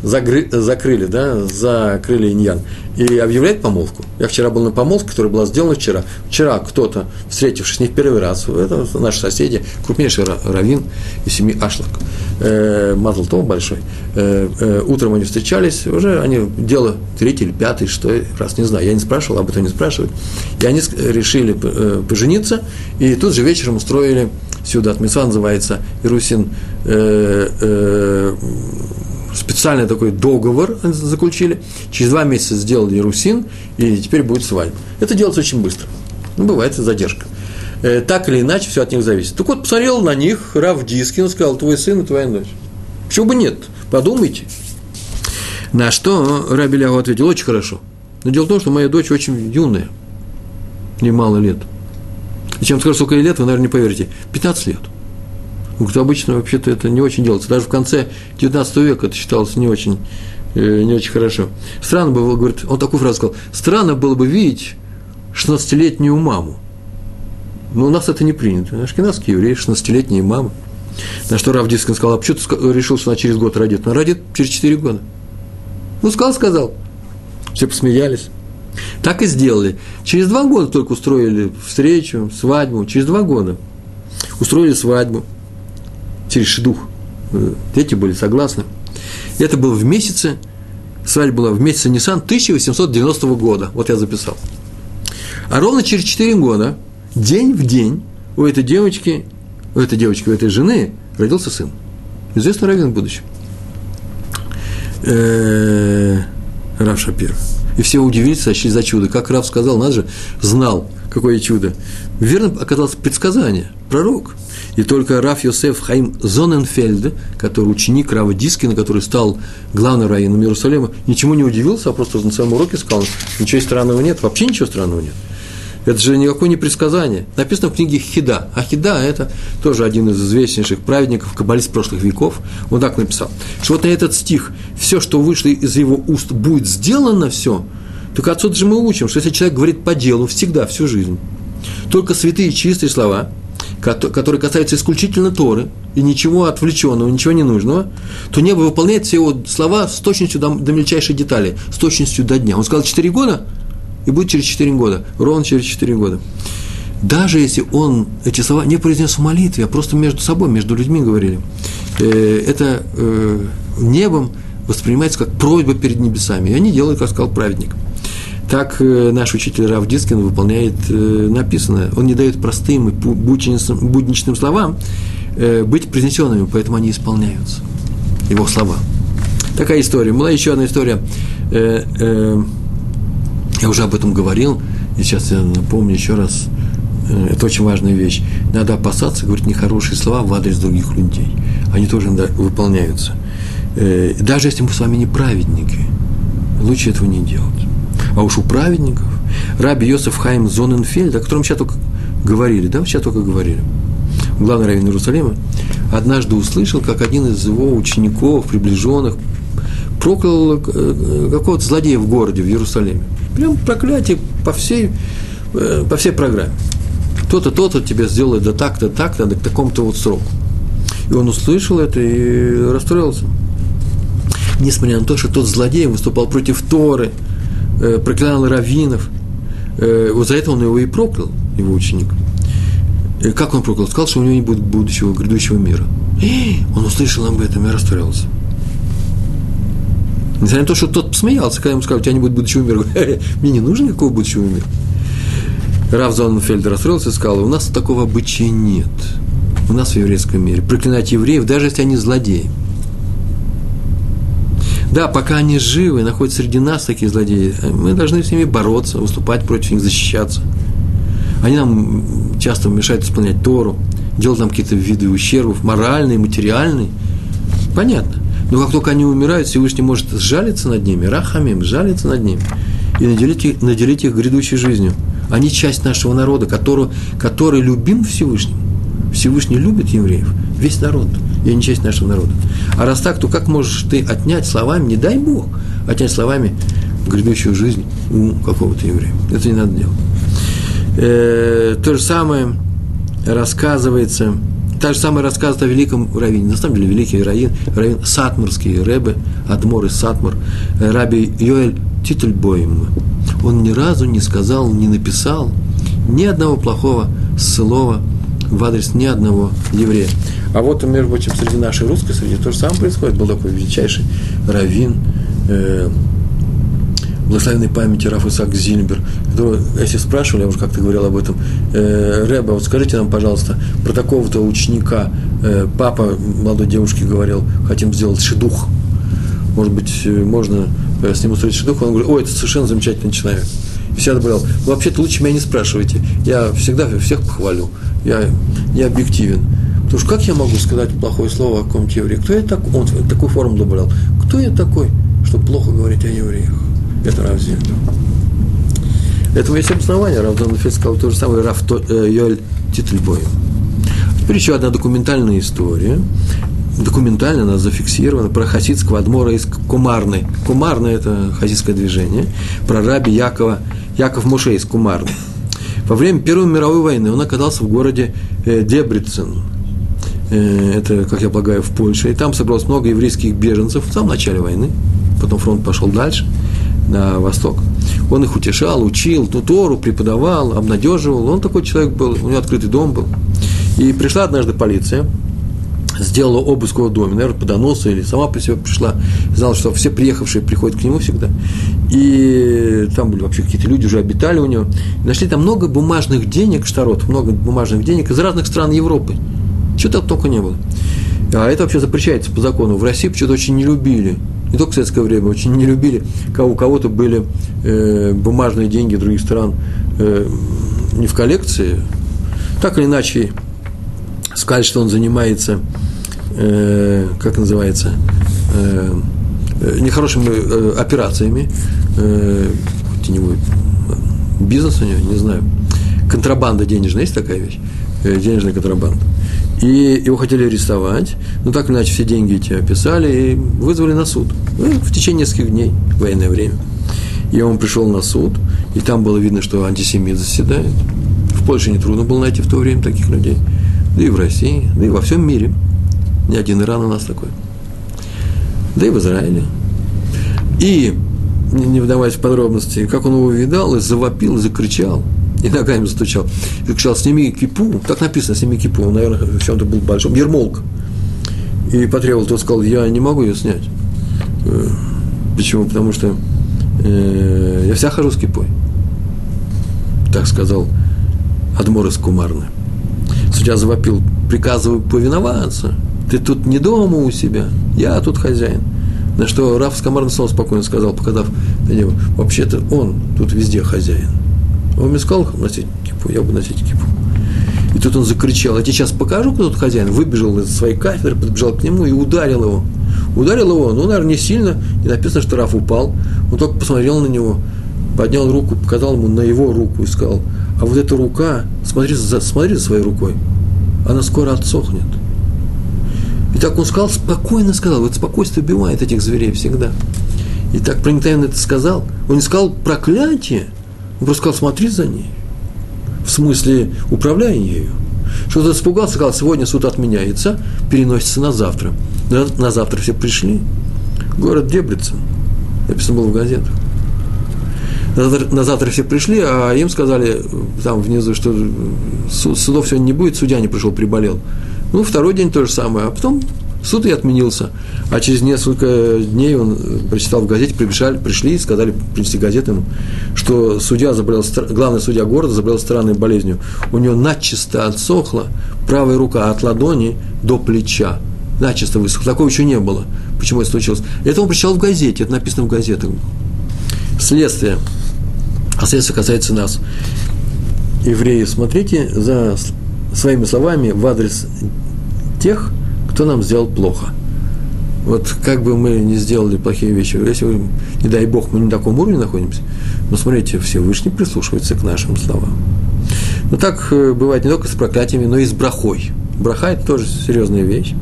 загры, закрыли, да, закрыли иньян, и объявляет помолвку. Я вчера был на помолвке, которая была сделана вчера. Вчера кто-то, встретившись не в первый раз, это наши соседи, крупнейший раввин из семьи Ашлак, э, Мазл большой, э, э, утром они встречались, уже они дело третий или пятый, что раз, не знаю, я не спрашивал, об этом не спрашивают, и они решили э, пожениться, и тут же вечером устроили сюда, Митцва называется Ирусин э, э, специальный такой договор заключили, через два месяца сделали Русин, и теперь будет свадьба. Это делается очень быстро. Ну, бывает задержка. Э, так или иначе, все от них зависит. Так вот, посмотрел на них Рав Дискин, сказал, твой сын и твоя дочь. Почему бы нет? Подумайте. На что Раби Лягу ответил, очень хорошо. Но дело в том, что моя дочь очень юная, немало лет. И чем скажу, сколько ей лет, вы, наверное, не поверите. 15 лет. Ну, обычно вообще-то это не очень делается. Даже в конце 19 века это считалось не очень, э, не очень хорошо. Странно было, говорит, он такую фразу сказал, странно было бы видеть 16-летнюю маму. Но у нас это не принято. Ашкенадские евреи, 16-летние мамы. На что Рав Дискин сказал, а почему ты решил, что она через год родит? Она родит через 4 года. Ну, сказал, сказал. Все посмеялись. Так и сделали. Через два года только устроили встречу, свадьбу. Через два года устроили свадьбу через шедух. Э, дети были согласны. Это было в месяце, свадьба была в месяце Ниссан 1890 года. Вот я записал. А ровно через 4 года, день в день, у этой девочки, у этой девочки, у этой жены родился сын. Известный раввин в будущем. Э, Рав Шапир. И все удивились, сочли за чудо. Как Рав сказал, надо же, знал, какое чудо. Верно оказалось предсказание, пророк. И только Раф Йосеф Хаим Зоненфельд, который ученик Рава Дискина, который стал главным раввином Иерусалима, ничему не удивился, а просто на своем уроке сказал, ничего странного нет, вообще ничего странного нет. Это же никакое не предсказание. Написано в книге Хида. А Хида – это тоже один из известнейших праведников, каббалист прошлых веков. Он так написал, что вот на этот стих «все, что вышло из его уст, будет сделано все», так отсюда же мы учим, что если человек говорит по делу всегда, всю жизнь, только святые чистые слова, которые касаются исключительно Торы, и ничего отвлеченного, ничего не нужного, то небо выполняет все его слова с точностью до, до мельчайшей детали, с точностью до дня. Он сказал 4 года, и будет через 4 года, ровно через 4 года. даже если он эти слова не произнес в молитве, а просто между собой, между людьми говорили, э, это э, небом воспринимается как просьба перед небесами. И они делают, как сказал праведник. Так э, наш учитель Рав Дискин выполняет написанное. Он не дает простым и будничным словам быть произнесенными, поэтому они исполняются. Его слова. Такая история. Была еще одна история. Я уже об этом говорил, и сейчас я напомню еще раз – Э, это очень важная вещь. Надо опасаться говорить нехорошие слова в адрес других людей. Они тоже выполняются. Э, даже если мы с вами не праведники, лучше этого не делать. А уж у праведников, Раби Йосеф Хайм Зоненфельд, о котором сейчас только говорили, да, сейчас только говорили, главный раввин Иерусалима, однажды услышал, как один из его учеников, приближенных, проклял э, какого-то злодея в городе, в Иерусалиме. Прям проклятие по всей, по всей программе то-то, то-то тебе сделает да так-то, так-то, да к такому-то вот сроку. И он услышал это и расстроился. Несмотря на то, что тот злодей выступал против Торы, э, проклинал раввинов, э, вот за это он его и проклял, его ученик. И как он проклял? Сказал, что у него не будет будущего, грядущего мира. И он услышал об этом и расстроился. Несмотря на то, что тот посмеялся, когда ему сказали, у тебя не будет будущего мира. Мне не нужно никакого будущего мира. Рав Зоненфельд расстроился и сказал, у нас такого обычая нет. У нас в еврейском мире. Проклинать евреев, даже если они злодеи. Да, пока они живы, находятся среди нас такие злодеи, мы должны с ними бороться, выступать против них, защищаться. Они нам часто мешают исполнять Тору, делать нам какие-то виды ущербов, моральные, материальные. Понятно. Но как только они умирают, Всевышний может сжалиться над ними, рахамим, сжалиться над ними и наделить их, наделить их грядущей жизнью – они часть нашего народа, который, который любим Всевышним. Всевышний любит евреев, весь народ, и они часть нашего народа. А раз так, то как можешь ты отнять словами, не дай Бог, отнять словами грядущую жизнь у какого-то еврея? Это не надо делать. Э, то же самое рассказывается, та же самая рассказывает о великом раввине, на самом деле великий раввин, раввин Сатмарский, Рэбе, Адмор из Сатмар, э, Раби Йоэль Тительбоем он ни разу не сказал, не написал ни одного плохого слова в адрес ни одного еврея. А вот, между прочим, среди нашей русской среди то же самое происходит. Был такой величайший раввин, э, благословенной памяти Раф Исаак Зильбер, которого, если спрашивали, я уже как-то говорил об этом, э, Рэба, вот скажите нам, пожалуйста, про такого-то ученика, э, папа молодой девушке говорил, хотим сделать шедух, может быть, э, можно я с ним устроить шедух, он говорит, ой, это совершенно замечательный человек. И всегда добавлял, вообще-то лучше меня не спрашивайте, я всегда всех похвалю, я, я объективен. Потому что как я могу сказать плохое слово о каком-то еврее? Кто я такой? Он такую форму добавлял. Кто я такой, чтобы плохо говорить о евреях? Это Рав Зильбер. Этому есть обоснование. Рав Дональд сказал то же самое Раф э, Йоэль Тительбоем. Теперь еще одна документальная история документально она зафиксирована, про хасидского адмора из Кумарны. Кумарна – это хасидское движение, про раби Якова, Яков Муше из Кумарны. Во время Первой мировой войны он оказался в городе э, Дебрицен, э, это, как я полагаю, в Польше, и там собралось много еврейских беженцев в самом начале войны, потом фронт пошел дальше, на восток. Он их утешал, учил, Тору преподавал, обнадеживал. Он такой человек был, у него открытый дом был. И пришла однажды полиция – сделала обыск в доме, наверное, по или сама по себе пришла, знала, что все приехавшие приходят к нему всегда. И там были вообще какие-то люди, уже обитали у него. И нашли там много бумажных денег, штарот, много бумажных денег из разных стран Европы. Чего там только не было. А это вообще запрещается по закону. В России почему-то очень не любили. Не только в советское время, очень не любили, у кого-то были э, бумажные деньги других стран э, не в коллекции. Так или иначе, сказали, что он занимается э, как называется, э, э, нехорошими операциями, э, теневой бизнес у него, не знаю, контрабанда денежная, есть такая вещь, денежная контрабанда. И его хотели арестовать, но так или иначе все деньги эти описали и вызвали на суд. Ну, в течение нескольких дней, военное время. И он пришел на суд, и там было видно, что антисемит заседает. В Польше нетрудно было найти в то время таких людей. Да и в России, да и во всем мире – не один Иран у нас такой. Да и в Израиле. И, не вдаваясь в подробности, как он его видал, и завопил, и закричал. и ногами застучал. И кричал, сними кипу, так написано, сними кипу, он, наверное, в чем-то был большом, ермолк. И потребовал, тот сказал, я не могу ее снять. Э, почему? Потому что э, я вся хожу с кипой. Так сказал Адмор из Кумарны. Судья завопил, приказываю повиноваться. Ты тут не дома у себя, я тут хозяин. На что Раф Скамарн снова спокойно сказал, показав на него, вообще-то он тут везде хозяин. Он мне сказал носить кипу, я буду носить кипу. И тут он закричал, я тебе сейчас покажу, кто тут хозяин. Выбежал из своей кафедры, подбежал к нему и ударил его. Ударил его, ну, наверное, не сильно, не написано, что Раф упал. Он только посмотрел на него, поднял руку, показал ему на его руку и сказал, а вот эта рука, смотри за, смотри за своей рукой, она скоро отсохнет. И так он сказал, спокойно сказал, вот спокойствие убивает этих зверей всегда. И так проникновенно это сказал. Он не сказал проклятие, он просто сказал, смотри за ней. В смысле, управляй ею. Что-то испугался, сказал, сегодня суд отменяется, переносится на завтра. На, на завтра все пришли. Город Дебрицен. Написано было в газетах. На на завтра все пришли, а им сказали там внизу, что судов сегодня не будет, судья не пришел, приболел. Ну, второй день то же самое, а потом суд и отменился. А через несколько дней он прочитал в газете, прибежали, пришли и сказали, принесли газеты ему, что судья заболел, главный судья города заболел странной болезнью. У него начисто отсохла правая рука от ладони до плеча. Начисто высохла. Такого еще не было. Почему это случилось? Это он прочитал в газете, это написано в газетах. Следствие. А следствие касается нас. Евреи, смотрите за своими словами в адрес тех, кто нам сделал плохо. Вот как бы мы не сделали плохие вещи, если, не дай Бог, мы на таком уровне находимся, но смотрите, Всевышний прислушивается к нашим словам. Но так э, бывает не только с проклятиями, но и с брахой. Браха – это тоже серьезная вещь.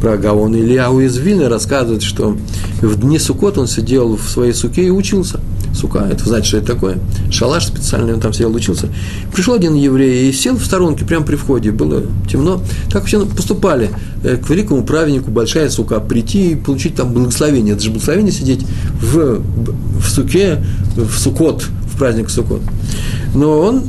Про Гаон Ильяу из рассказывает, что в дни Суккот он сидел в своей суке и учился – сука, это значит, что это такое? Шалаш специальный, он там сидел, учился. Пришел один еврей и сел в сторонке прямо при входе, было темно. Так вообще поступали э, к великому праведнику, большая сука, прийти и получить там благословение. Это же благословение сидеть в, в суке, в сукот, в праздник сукот. Но он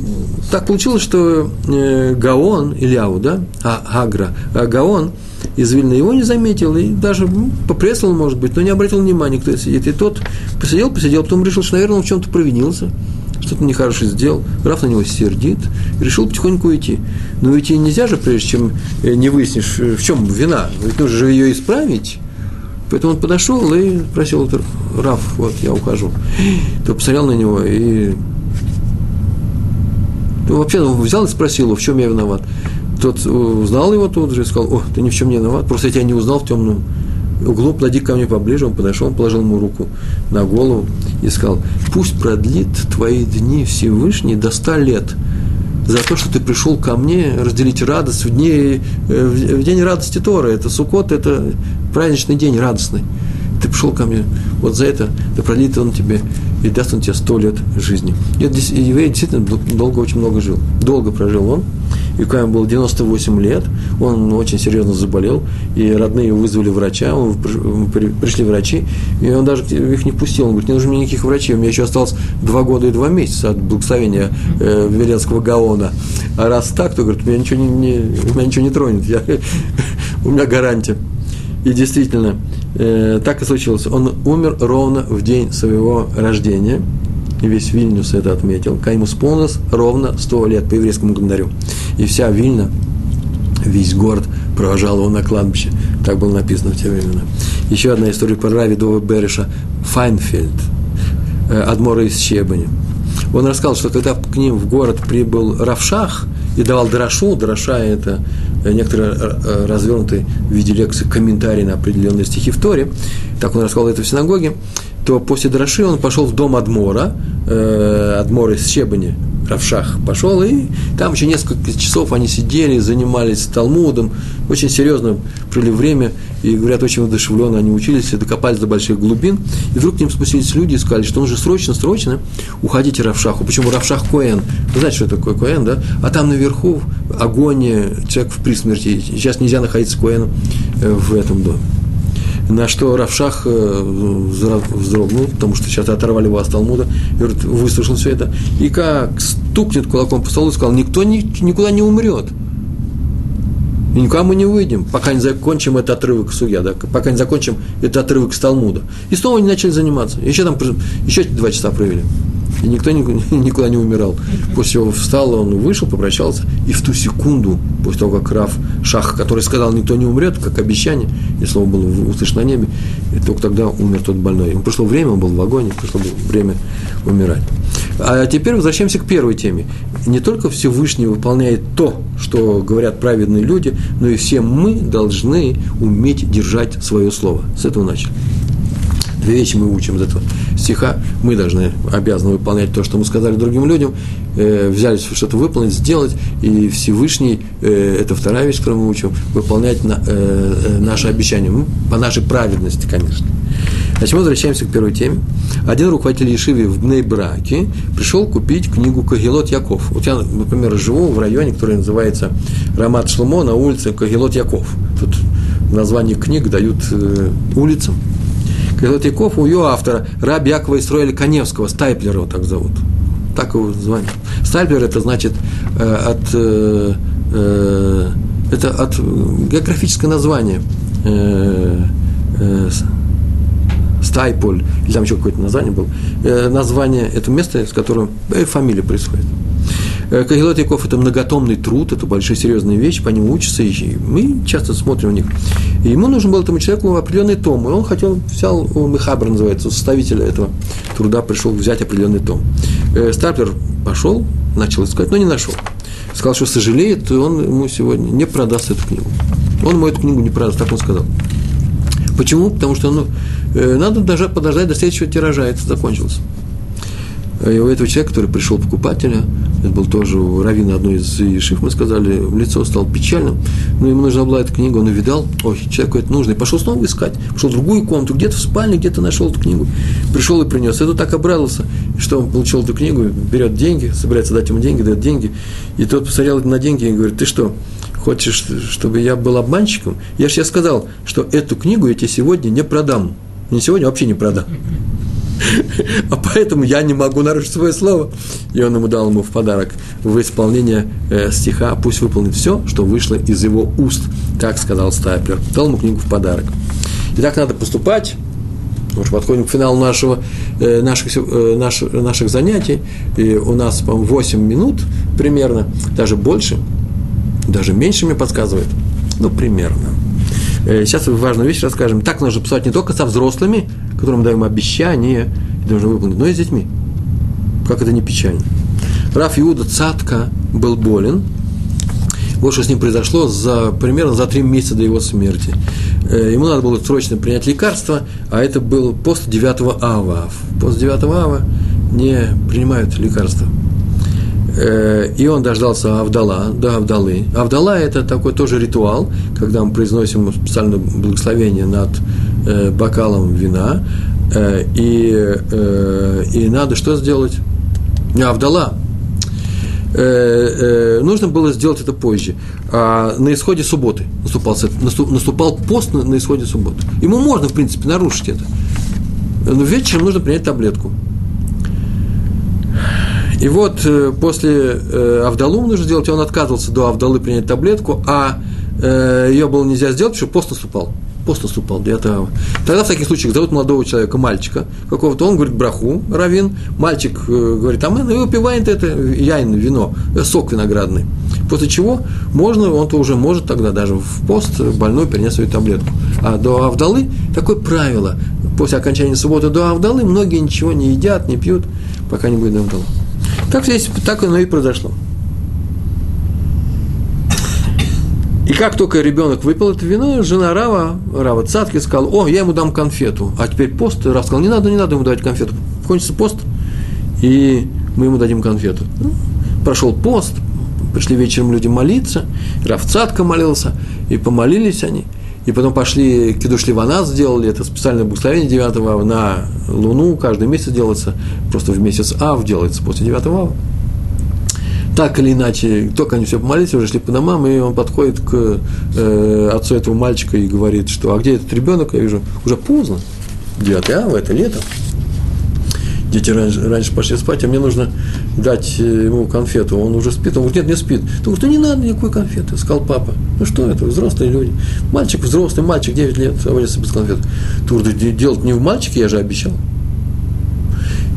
так получилось, что э, Гаон, Ильяу, да, а, Агра, а Гаон – из Вильна его не заметил и даже ну, попресывал, может быть, но не обратил внимания, кто сидит. И тот посидел, посидел, потом решил, что, наверное, он в чем-то провинился, что-то нехорошее сделал. Раф на него сердит, решил потихоньку уйти. Но уйти нельзя же, прежде чем э, не выяснишь, э, в чем вина. Ведь нужно же ее исправить. Поэтому он подошел и спросил, Раф, вот я ухожу. То посмотрел на него и ну, вообще взял и спросил, в чем я виноват тот узнал его тут же и сказал, о, ты ни в чем не виноват, просто я тебя не узнал в темном углу, подойди ко мне поближе, он подошел, он положил ему руку на голову и сказал, пусть продлит твои дни Всевышний до ста лет, за то, что ты пришел ко мне разделить радость в, дне, э, в день радости Торы. Это Суккот, это праздничный день радостный. Ты пришел ко мне, вот за это, да продлит он тебе и даст он тебе сто лет жизни. И еврей действительно долго, очень много жил. Долго прожил он, и когда ему было 98 лет, он очень серьезно заболел, и родные вызвали врача, он, пришли врачи, и он даже их не пустил. Он говорит, не нужно мне никаких врачей, у меня еще осталось два года и два месяца от благословения э, Веленского Гаона. А раз так, то, говорит, меня ничего не, не, меня ничего не тронет, я, у меня гарантия. И действительно, э, так и случилось. Он умер ровно в день своего рождения – и весь Вильнюс это отметил, когда ему исполнилось ровно 100 лет по еврейскому календарю. И вся Вильна, весь город провожал его на кладбище. Так было написано в те времена. Еще одна история про Рави Дова Береша Файнфельд, э, Адмора из Щебани. Он рассказал, что когда к ним в город прибыл Равшах и давал дрошу, дроша – это некоторые э, развернутые в виде лекции комментарии на определенные стихи в Торе, так он рассказал это в синагоге, то после Драши он пошел в дом Адмора, э, Адмора из Щебани, Равшах пошел, и там еще несколько часов они сидели, занимались Талмудом, очень серьезно провели время, и, говорят, очень воодушевленно они учились, и докопались до больших глубин, и вдруг к ним спустились люди и сказали, что нужно срочно, срочно уходите Равшаху. Почему Равшах Коэн? Вы знаете, что такое Коэн, да? А там наверху агония, человек в присмерти, сейчас нельзя находиться Коэном э, в этом доме. На что Равшах э, вздрогнул, потому что сейчас оторвали его от Талмуда, и выслушал все это. И как стукнет кулаком по столу и сказал, никто ни, никуда не умрет. И никуда мы не выйдем, пока не закончим этот отрывок судья, да, пока не закончим этот отрывок с Талмуда. И снова они начали заниматься. Еще там, еще два часа провели. И никто никуда не умирал. После чего встал, он вышел, попрощался, и в ту секунду, после того, как Раф Шах, который сказал, никто не умрет, как обещание, и слово было услышано на небе, и только тогда умер тот больной. Ему пришло время, он был в вагоне, пришло время умирать. А теперь возвращаемся к первой теме. Не только Всевышний выполняет то, что говорят праведные люди, но и все мы должны уметь держать свое слово. С этого начали. Две вещи мы учим из этого стиха. Мы должны, обязаны выполнять то, что мы сказали другим людям, э, взялись что-то выполнить, сделать, и Всевышний, э, это вторая вещь, которую мы учим, выполнять на, э, э наши обещания, по нашей праведности, конечно. Значит, мы возвращаемся к первой теме. Один руководитель Ешиви в Бнейбраке пришел купить книгу Кагелот Яков. Вот я, например, живу в районе, который называется Рамат Шломо на улице Кагелот Яков. Тут название книг дают э, улицам. Кагелот Яков у ее автора Раб Якова Исроэля Коневского, Стайплера его так зовут. Так его звание. Стайплер это значит э, от э, э, это от географическое название. Э, э, Стайполь, или там еще какое-то название было, э, название, это место, с которым э, фамилия происходит. Э, Кагилот Яков – это многотомный труд, это большая серьезная вещь, по нему учатся, и мы часто смотрим у них. И ему нужен был этому человеку определенный том, и он хотел, взял, Мехабр называется, составитель этого труда пришел взять определенный том. Стаплер пошел, начал искать, но не нашел. Сказал, что сожалеет, и он ему сегодня не продаст эту книгу. Он ему эту книгу не продаст, так он сказал. Почему? Потому что ну, э, надо даже подождать до следующего тиража, это закончилось. И у этого человека, который пришел покупателя, это был тоже у Равина одной из ешив, мы сказали, лицо стало печальным, но ему нужна была эта книга, он увидал, ой, человеку это нужно, и пошел снова искать, пошел в другую комнату, где-то в спальне, где-то нашел эту книгу, пришел и принес. Это так обрадовался, что он получил эту книгу, берет деньги, собирается дать ему деньги, дает деньги, и тот посмотрел на деньги и говорит, ты что, Хочешь, чтобы я был обманщиком? Я же тебе сказал, что эту книгу я тебе сегодня не продам. Не сегодня, вообще не продам. А поэтому я не могу нарушить свое слово. И он ему дал ему в подарок в исполнение э, стиха «Пусть выполнит все, что вышло из его уст», так сказал Стайплер. Дал ему книгу в подарок. И так надо поступать. Мы уже подходим к финалу нашего, э, наших, э, наших, наших занятий. И у нас, по-моему, 8 минут примерно, даже больше – даже меньше мне подсказывает, ну, примерно. Э, сейчас важную вещь расскажем. Так нужно писать не только со взрослыми, которым мы даем обещания, и должны выполнить, но и с детьми. Как это не печально. Раф Иуда Цатка был болен. Вот что с ним произошло за, примерно за три месяца до его смерти. Э, ему надо было срочно принять лекарство, а это был пост 9 ава. Пост 9 ава не принимают лекарства Э, и он дождался Авдала, до Авдалы. Авдала – это такой тоже ритуал, когда мы произносим специальное благословение над э, бокалом вина, э, и, и надо что сделать? Авдала. Нужно было сделать это позже. А на исходе субботы наступал, наступал пост на, на исходе субботы. Ему можно, в принципе, нарушить это. Но вечером нужно принять таблетку. И вот э, после э, Авдалу нужно сделать, он отказывался до Авдалы принять таблетку, а э, ее было нельзя сделать, потому что пост наступал. Пост наступал, 9 ава. Тогда в таких случаях зовут молодого человека, мальчика какого-то, он говорит браху, равин, мальчик э, говорит, а мы ну, выпиваем это яйн, вино, э, сок виноградный. После чего можно, он-то уже может тогда даже в пост больной принять свою таблетку. А до Авдалы такое правило, после окончания субботы до Авдалы многие ничего не едят, не пьют, пока не будет Авдалы. Так здесь, так оно и произошло. И как только ребенок выпил это вино, жена Рава, Рава Цатки сказала, о, я ему дам конфету. А теперь пост, Рав сказал, не надо, не надо ему давать конфету. Кончится пост, и мы ему дадим конфету. Ну, прошел пост, пришли вечером люди молиться, Рав Цатка молился, и помолились они – и потом пошли, Кидуш Ливанас сделали, это специальное благословение 9 ава на Луну, каждый месяц делается, просто в месяц Ав делается после 9 ава. Так или иначе, только они все помолились, уже шли по домам, и он подходит к э, отцу этого мальчика и говорит, что а где этот ребенок, я вижу, уже поздно, 9 ава, это лето. дети раньше, раньше пошли спать, а мне нужно дать э, ему конфету. Он уже спит. Он говорит, нет, не спит. Ты говоришь, ну не надо никакой конфеты, сказал папа. Ну что это, взрослые люди. Мальчик, взрослый мальчик, 9 лет, обрезался без конфеты. Ты говоришь, делать не в мальчике, я же обещал.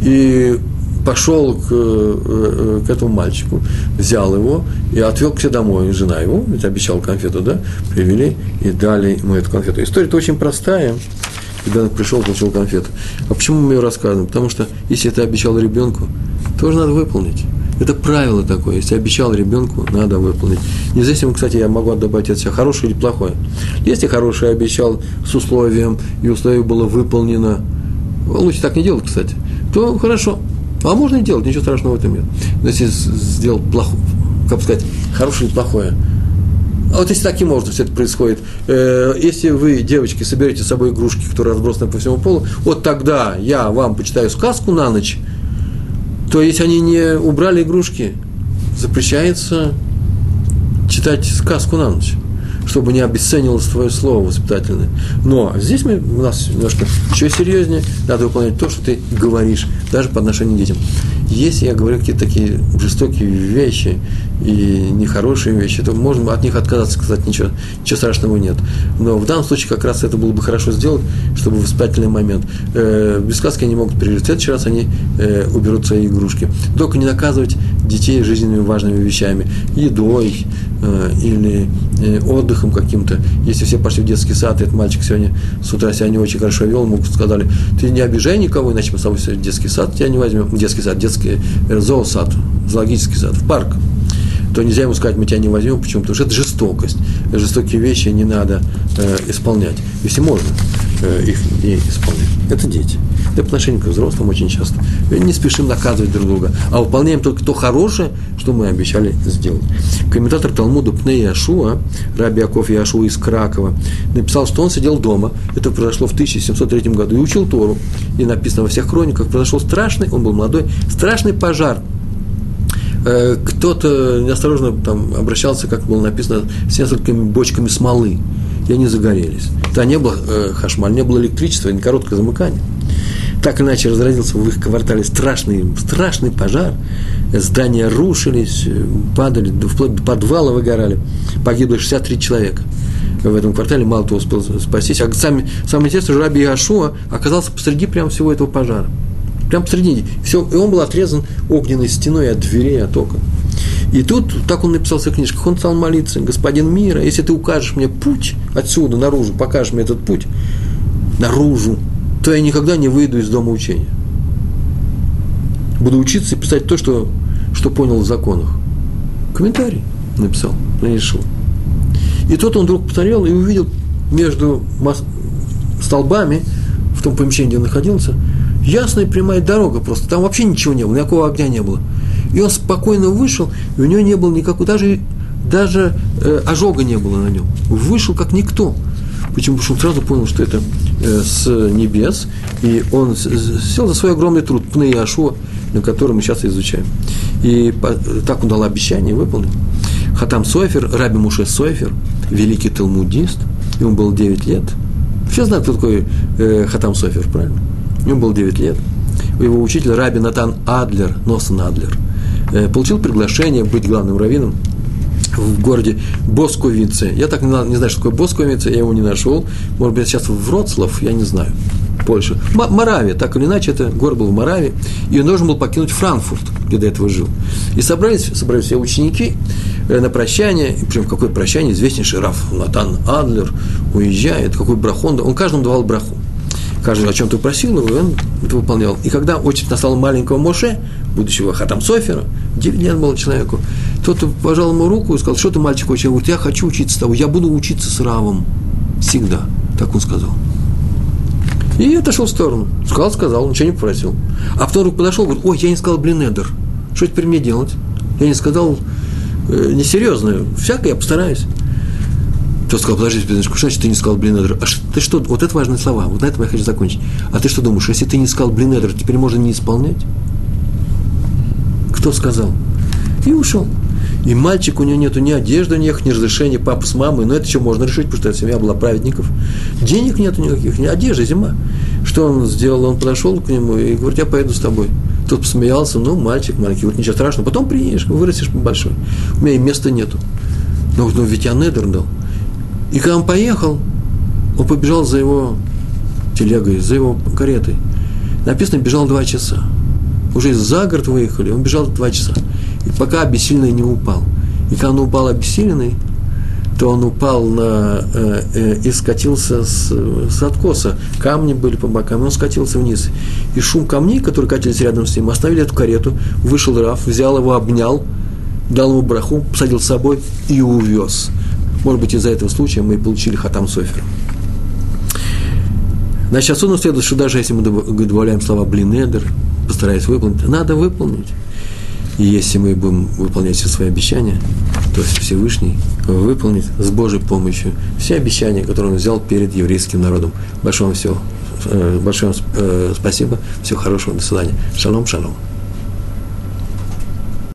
И пошел к, э, к этому мальчику, взял его и отвел к себе домой. Жена его, ведь обещал конфету, да, привели и дали ему эту конфету. История-то очень простая. Ребенок пришел, получил конфету. А почему мы ее рассказываем? Потому что если ты обещал ребенку, тоже надо выполнить. Это правило такое. Если обещал ребенку, надо выполнить. Независимо, кстати, я могу добавить от себя, хорошее или плохое. Если хорошее обещал с условием, и условие было выполнено, лучше так не делать, кстати, то хорошо. А можно и делать, ничего страшного в этом нет. Но если сделал плохое, как сказать, хорошее или плохое, а вот если таким образом все это происходит, э, если вы, девочки, соберете с собой игрушки, которые разбросаны по всему полу, вот тогда я вам почитаю сказку на ночь, то если они не убрали игрушки, запрещается читать сказку на ночь чтобы не обесценилось твое слово воспитательное. Но здесь мы, у нас немножко еще серьезнее, надо выполнять то, что ты говоришь, даже по отношению к детям. Если я говорю какие-то такие жестокие вещи и нехорошие вещи, то можно от них отказаться, сказать, ничего, ничего страшного нет. Но в данном случае как раз это было бы хорошо сделать, чтобы воспитательный момент. Э, без сказки они могут пережить. В следующий раз они э, уберут свои игрушки. Только не наказывать детей жизненными важными вещами, едой или э, отдыхом каким-то. Если все пошли в детский сад, и этот мальчик сегодня с утра себя не очень хорошо вел, ему сказали, ты не обижай никого, иначе мы с тобой в детский сад тебя не возьмем, детский сад, детский э, зоосад, зоологический сад, в парк то нельзя ему сказать, мы тебя не возьмем. Почему? Потому что это жестокость. Жестокие вещи не надо э, исполнять. Если можно э, их не исполнять. Это дети. Это по к взрослым очень часто. Не спешим наказывать друг друга, а выполняем только то хорошее, что мы обещали сделать. Комментатор Талмуда Пней Яшуа, Раби Аков Яшуа из Кракова, написал, что он сидел дома, это произошло в 1703 году, и учил Тору. И написано во всех хрониках, произошел страшный, он был молодой, страшный пожар Э, кто-то неосторожно там обращался, как было написано, с несколькими бочками смолы, и они загорелись. Да не было э, хашмаль, не было электричества, не короткое замыкание. Так иначе разразился в их квартале страшный, страшный пожар. Здания рушились, падали, вплоть до подвала выгорали. Погибло 63 человека в этом квартале, мало кто успел спастись. А сами, самое интересное, Раби Иошуа оказался посреди прямо всего этого пожара. Прям посредине. Все, и он был отрезан огненной стеной от дверей, от окон. И тут, так он написал в своих книжках, он стал молиться, господин мира, если ты укажешь мне путь отсюда, наружу, покажешь мне этот путь, наружу, то я никогда не выйду из дома учения. Буду учиться и писать то, что, что понял в законах. Комментарий написал, решил. И тут он вдруг посмотрел и увидел между столбами, в том помещении, где он находился, ясная прямая дорога просто, там вообще ничего не было, никакого огня не было. И он спокойно вышел, и у него не было никакого, даже, даже э, ожога не было на нем. Вышел как никто. Почему? Потому что он сразу понял, что это э, с небес, и он сел за свой огромный труд, Пны Ашуа, на котором мы сейчас изучаем. И по, так он дал обещание, выполнил. Хатам Сойфер, Раби Муше Сойфер, великий талмудист, ему было 9 лет. Все знают, кто такой э, Хатам Сойфер, правильно? Ему было 9 лет. Его учитель Раби Натан Адлер, Носан Адлер, получил приглашение быть главным раввином в городе Босковице. Я так не, знаю, что такое Босковице, я его не нашел. Может быть, сейчас в Вроцлав, я не знаю. Польша. М- Моравия, так или иначе, это город был в Моравии, и он должен был покинуть Франкфурт, где до этого жил. И собрались, собрались все ученики э, на прощание, причем какое прощание, известнейший Раф Натан Адлер уезжает, какой брахон, он каждому давал браху каждый о чем-то просил, и он это выполнял. И когда очередь настала маленького Моше, будущего Хатам Софера, 9 лет было человеку, тот пожал ему руку и сказал, что ты, мальчик, очень, говорит, я хочу учиться с тобой, я буду учиться с Равом всегда, так он сказал. И отошел в сторону. Сказал, сказал, ничего не попросил. А потом вдруг подошел, говорит, ой, я не сказал блинедер. Что теперь мне делать? Я не сказал э, несерьезно, всякое, я постараюсь. Тот сказал, подожди, что значит ты не сказал блин эдер? А ты что, вот это важные слова, вот на этом я хочу закончить. А ты что думаешь, если ты не сказал блин эдер, теперь можно не исполнять? Кто сказал? И ушел. И мальчик, у него нету ни одежды у них, ни разрешения папы с мамой, но это еще можно решить, потому что эта семья была праведников. Денег нету никаких, ни одежды, зима. Что он сделал? Он подошел к нему и говорит, я поеду с тобой. Тот посмеялся, ну, мальчик маленький, говорит, ничего страшного, потом приедешь, вырастешь большой. У меня и места нету. Но, но ведь я недер дал. И когда он поехал, он побежал за его телегой, за его каретой. Написано, бежал два часа. Уже за город выехали, он бежал два часа. И пока обессиленный не упал. И когда он упал обессиленный, то он упал на, э, э, и скатился с, с откоса. Камни были по бокам, он скатился вниз. И шум камней, которые катились рядом с ним, оставили эту карету, вышел Раф, взял его, обнял, дал ему браху, посадил с собой и увез. Может быть, из-за этого случая мы получили хатам софер. Значит, отсюда следует, что даже если мы добавляем слова блинедер, постараясь выполнить, надо выполнить. И если мы будем выполнять все свои обещания, то Всевышний выполнит с Божьей помощью все обещания, которые он взял перед еврейским народом. Большое вам все, э, большое вам э, спасибо, всего хорошего, до свидания. Шалом, шалом.